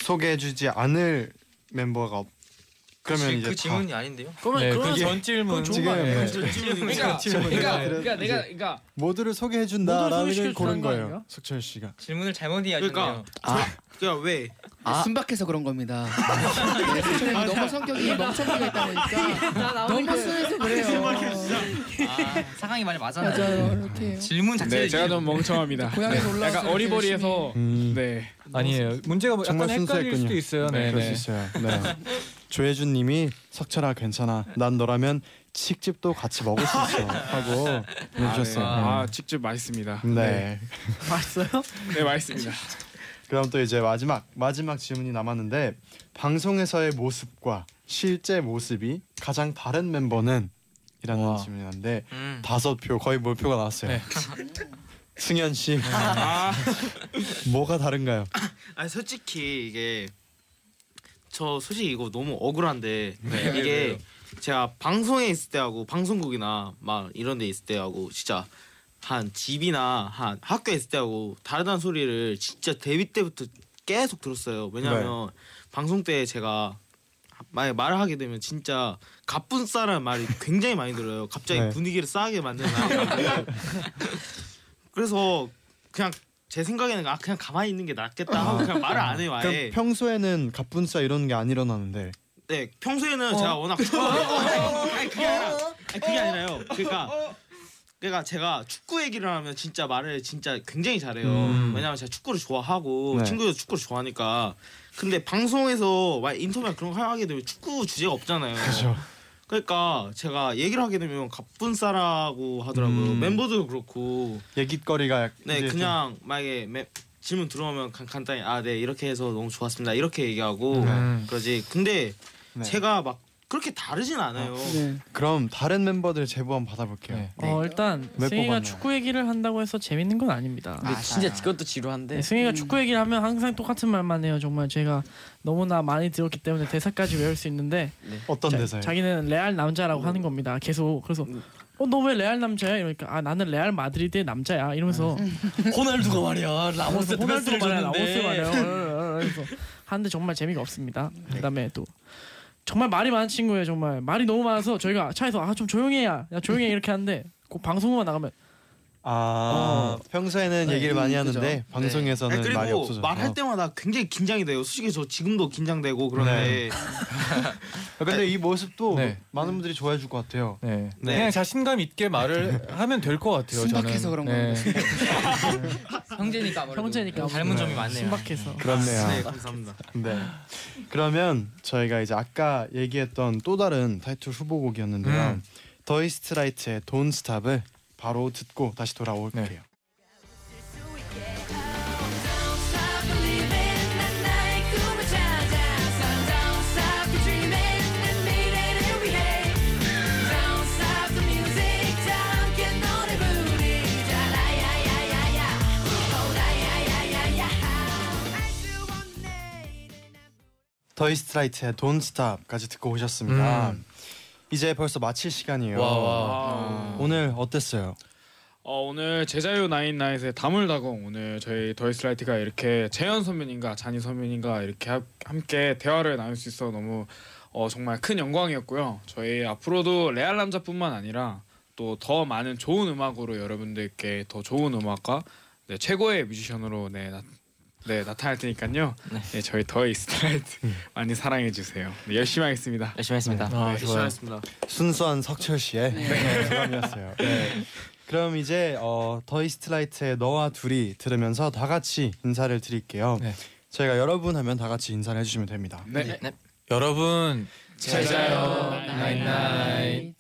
소개해주지 않을 멤버가 없. 그러면 그, 이제 그 다- 질문이 아닌데요? 그러면 네, 그러면 그전 질문 좋은 지금 거 아니에요? 네. 그러니까, 질문이 그러니까, 아니라 그러니까 내가 그러니까 모두를 소개해준다라는 걸 고른 거 거예요. 석철 씨가. 질문을 잘못 이해하셨네요. 그러니까 그냥 왜 아. 순박해서 그런 겁니다. 네, 형이 너무 성격이 멍청기가 있다 보니까 너무 순해서 그래요. 아, 상황이 말이 맞아요. 맞아요. 이렇게. 질문 자체를 네, 제가 좀 멍청합니다. 고향에서 올라와서 약간 이렇게 어리버리해서 음. 네. 아니에요. 문제가 뭐 약간 정말 헷갈릴 순수했군요. 수도 있어요. 네, 그럴 네. 수 있어요. 네. 조혜준님이 석철아 괜찮아. 난 너라면 칡집도 같이 먹을 수 있어 하고 아, 네. 보내주셨어요. 아, 직접 맛있습니다. 네. 맛있어요? 네, 맛있습니다. 그럼 또 이제 마지막 마지막 질문이 남았는데 방송에서의 모습과 실제 모습이 가장 다른 멤버는? 이라는 와. 질문인데 음. 다섯 표 거의 몰표가 나왔어요. 네. 승현 씨 아, 뭐가 다른가요? 아니 솔직히 이게 저 솔직히 이거 너무 억울한데 네, 이게 제가 방송에 있을 때하고 방송국이나 막 이런 데 있을 때하고 진짜 한 집이나 한 학교에 있을 때하고 다르다는 소리를 진짜 데뷔 때부터 계속 들었어요. 왜냐면 방송 때 제가 만약 말을 하게 되면 진짜 가뿐싸라는 말이 굉장히 많이 들어요. 갑자기 네. 분위기를 싸하게 만드는 말이 그래서 그냥 제 생각에는 아 그냥 가만히 있는 게 낫겠다 하고 그냥 말을 안 해요 그럼 아예. 평소에는 갑분싸 이런 게 안 일어나는데 네 평소에는 제가 워낙 아니 그게 아니라 아니, 그게 아니라요. 그러니까 그러니까 제가 축구 얘기를 하면 진짜 말을 진짜 굉장히 잘해요. 음. 왜냐면 제가 축구를 좋아하고 네. 친구도 축구를 좋아하니까. 근데 방송에서 막 인터뷰 그런 거 하게 되면 축구 주제가 없잖아요. 그렇죠. 그러니까 제가 얘기를 하게 되면 가뿐싸라고 하더라고요. 음. 멤버들도 그렇고. 얘기거리가 약- 네 그냥 만약에 매- 질문 들어오면 간, 간단히 아 네 이렇게 해서 너무 좋았습니다 이렇게 얘기하고 음. 그러지 근데 네. 제가 막 그렇게 다르진 않아요 네. 그럼 다른 멤버들 제보 한번 받아볼게요. 네. 어 일단 왜 승희가 뽑았나요? 축구 얘기를 한다고 해서 재밌는 건 아닙니다. 근데 진짜 그것도 지루한데. 네, 승희가 축구 얘기를 하면 항상 똑같은 말만 해요. 정말 제가 너무나 많이 들었기 때문에 대사까지 외울 수 있는데 어떤 자, 대사요? 자기는 레알 남자라고 하는 겁니다. 계속 그래서 어 너 왜 레알 남자야? 이러니까 아 나는 레알 마드리드의 남자야 이러면서 호날두가 말이야. 라모스 호날두가 말이야 라모스 말이야 그래서 하는데 정말 재미가 없습니다. 그다음에 또 정말 말이 많은 친구예요. 정말 말이 너무 많아서 저희가 차에서 아 좀 조용해야 야 조용해 이렇게 하는데 꼭 방송만 나가면 아 평소에는 네, 얘기를 많이 그죠. 하는데 방송에서는 아니, 그리고 말이 없어서 말할 때마다 굉장히 긴장이 돼요. 솔직히 저 지금도 긴장되고 그런데 아, 근데 이 모습도 네. 많은 분들이 좋아해 줄 것 같아요. 네. 네. 그냥 자신감 있게 말을 하면 될 것 같아요. 순박해서 저는. 그런 네. 형제니까 아무래도 형제니까 닮은 점이 많네요. 신박해서. 그렇네요. 네 감사합니다. 네. 그러면 저희가 이제 아까 얘기했던 또 다른 타이틀 후보곡이었는데요. 음. 더이스트라이트의 Don't Stop을 바로 듣고 다시 돌아올게요. 네. 더이스트라이트의 Don't Stop까지 듣고 오셨습니다. 음. 이제 벌써 마칠 시간이에요. 와, 와. 아. 오늘 어땠어요? 어, 오늘 제자유 나인나잇의 다물다공 오늘 저희 더이스라이트가 이렇게 재현 선배님과 잔이 선배님과 이렇게 하- 함께 대화를 나눌 수 있어 너무 어, 정말 큰 영광이었고요. 저희 앞으로도 레알 남자뿐만 아니라 또 더 많은 좋은 음악으로 여러분들께 더 좋은 음악과 네, 최고의 뮤지션으로 네, 나, 네 나타날 테니까요. 네. 네, 저희 더이스라이트 많이 사랑해 주세요. 네, 열심히 하겠습니다. 열심히 했습니다. 아, 열심히 좋아요. 하겠습니다. 순수한 석철 씨의 소감이었어요. 네. 그럼 이제 어, 더이스트라이트의 너와 둘이 들으면서 다 같이 인사를 드릴게요. 네. 저희가 여러분 하면 다 같이 인사를 해주시면 됩니다. 네. 여러분 제자요 나인나잇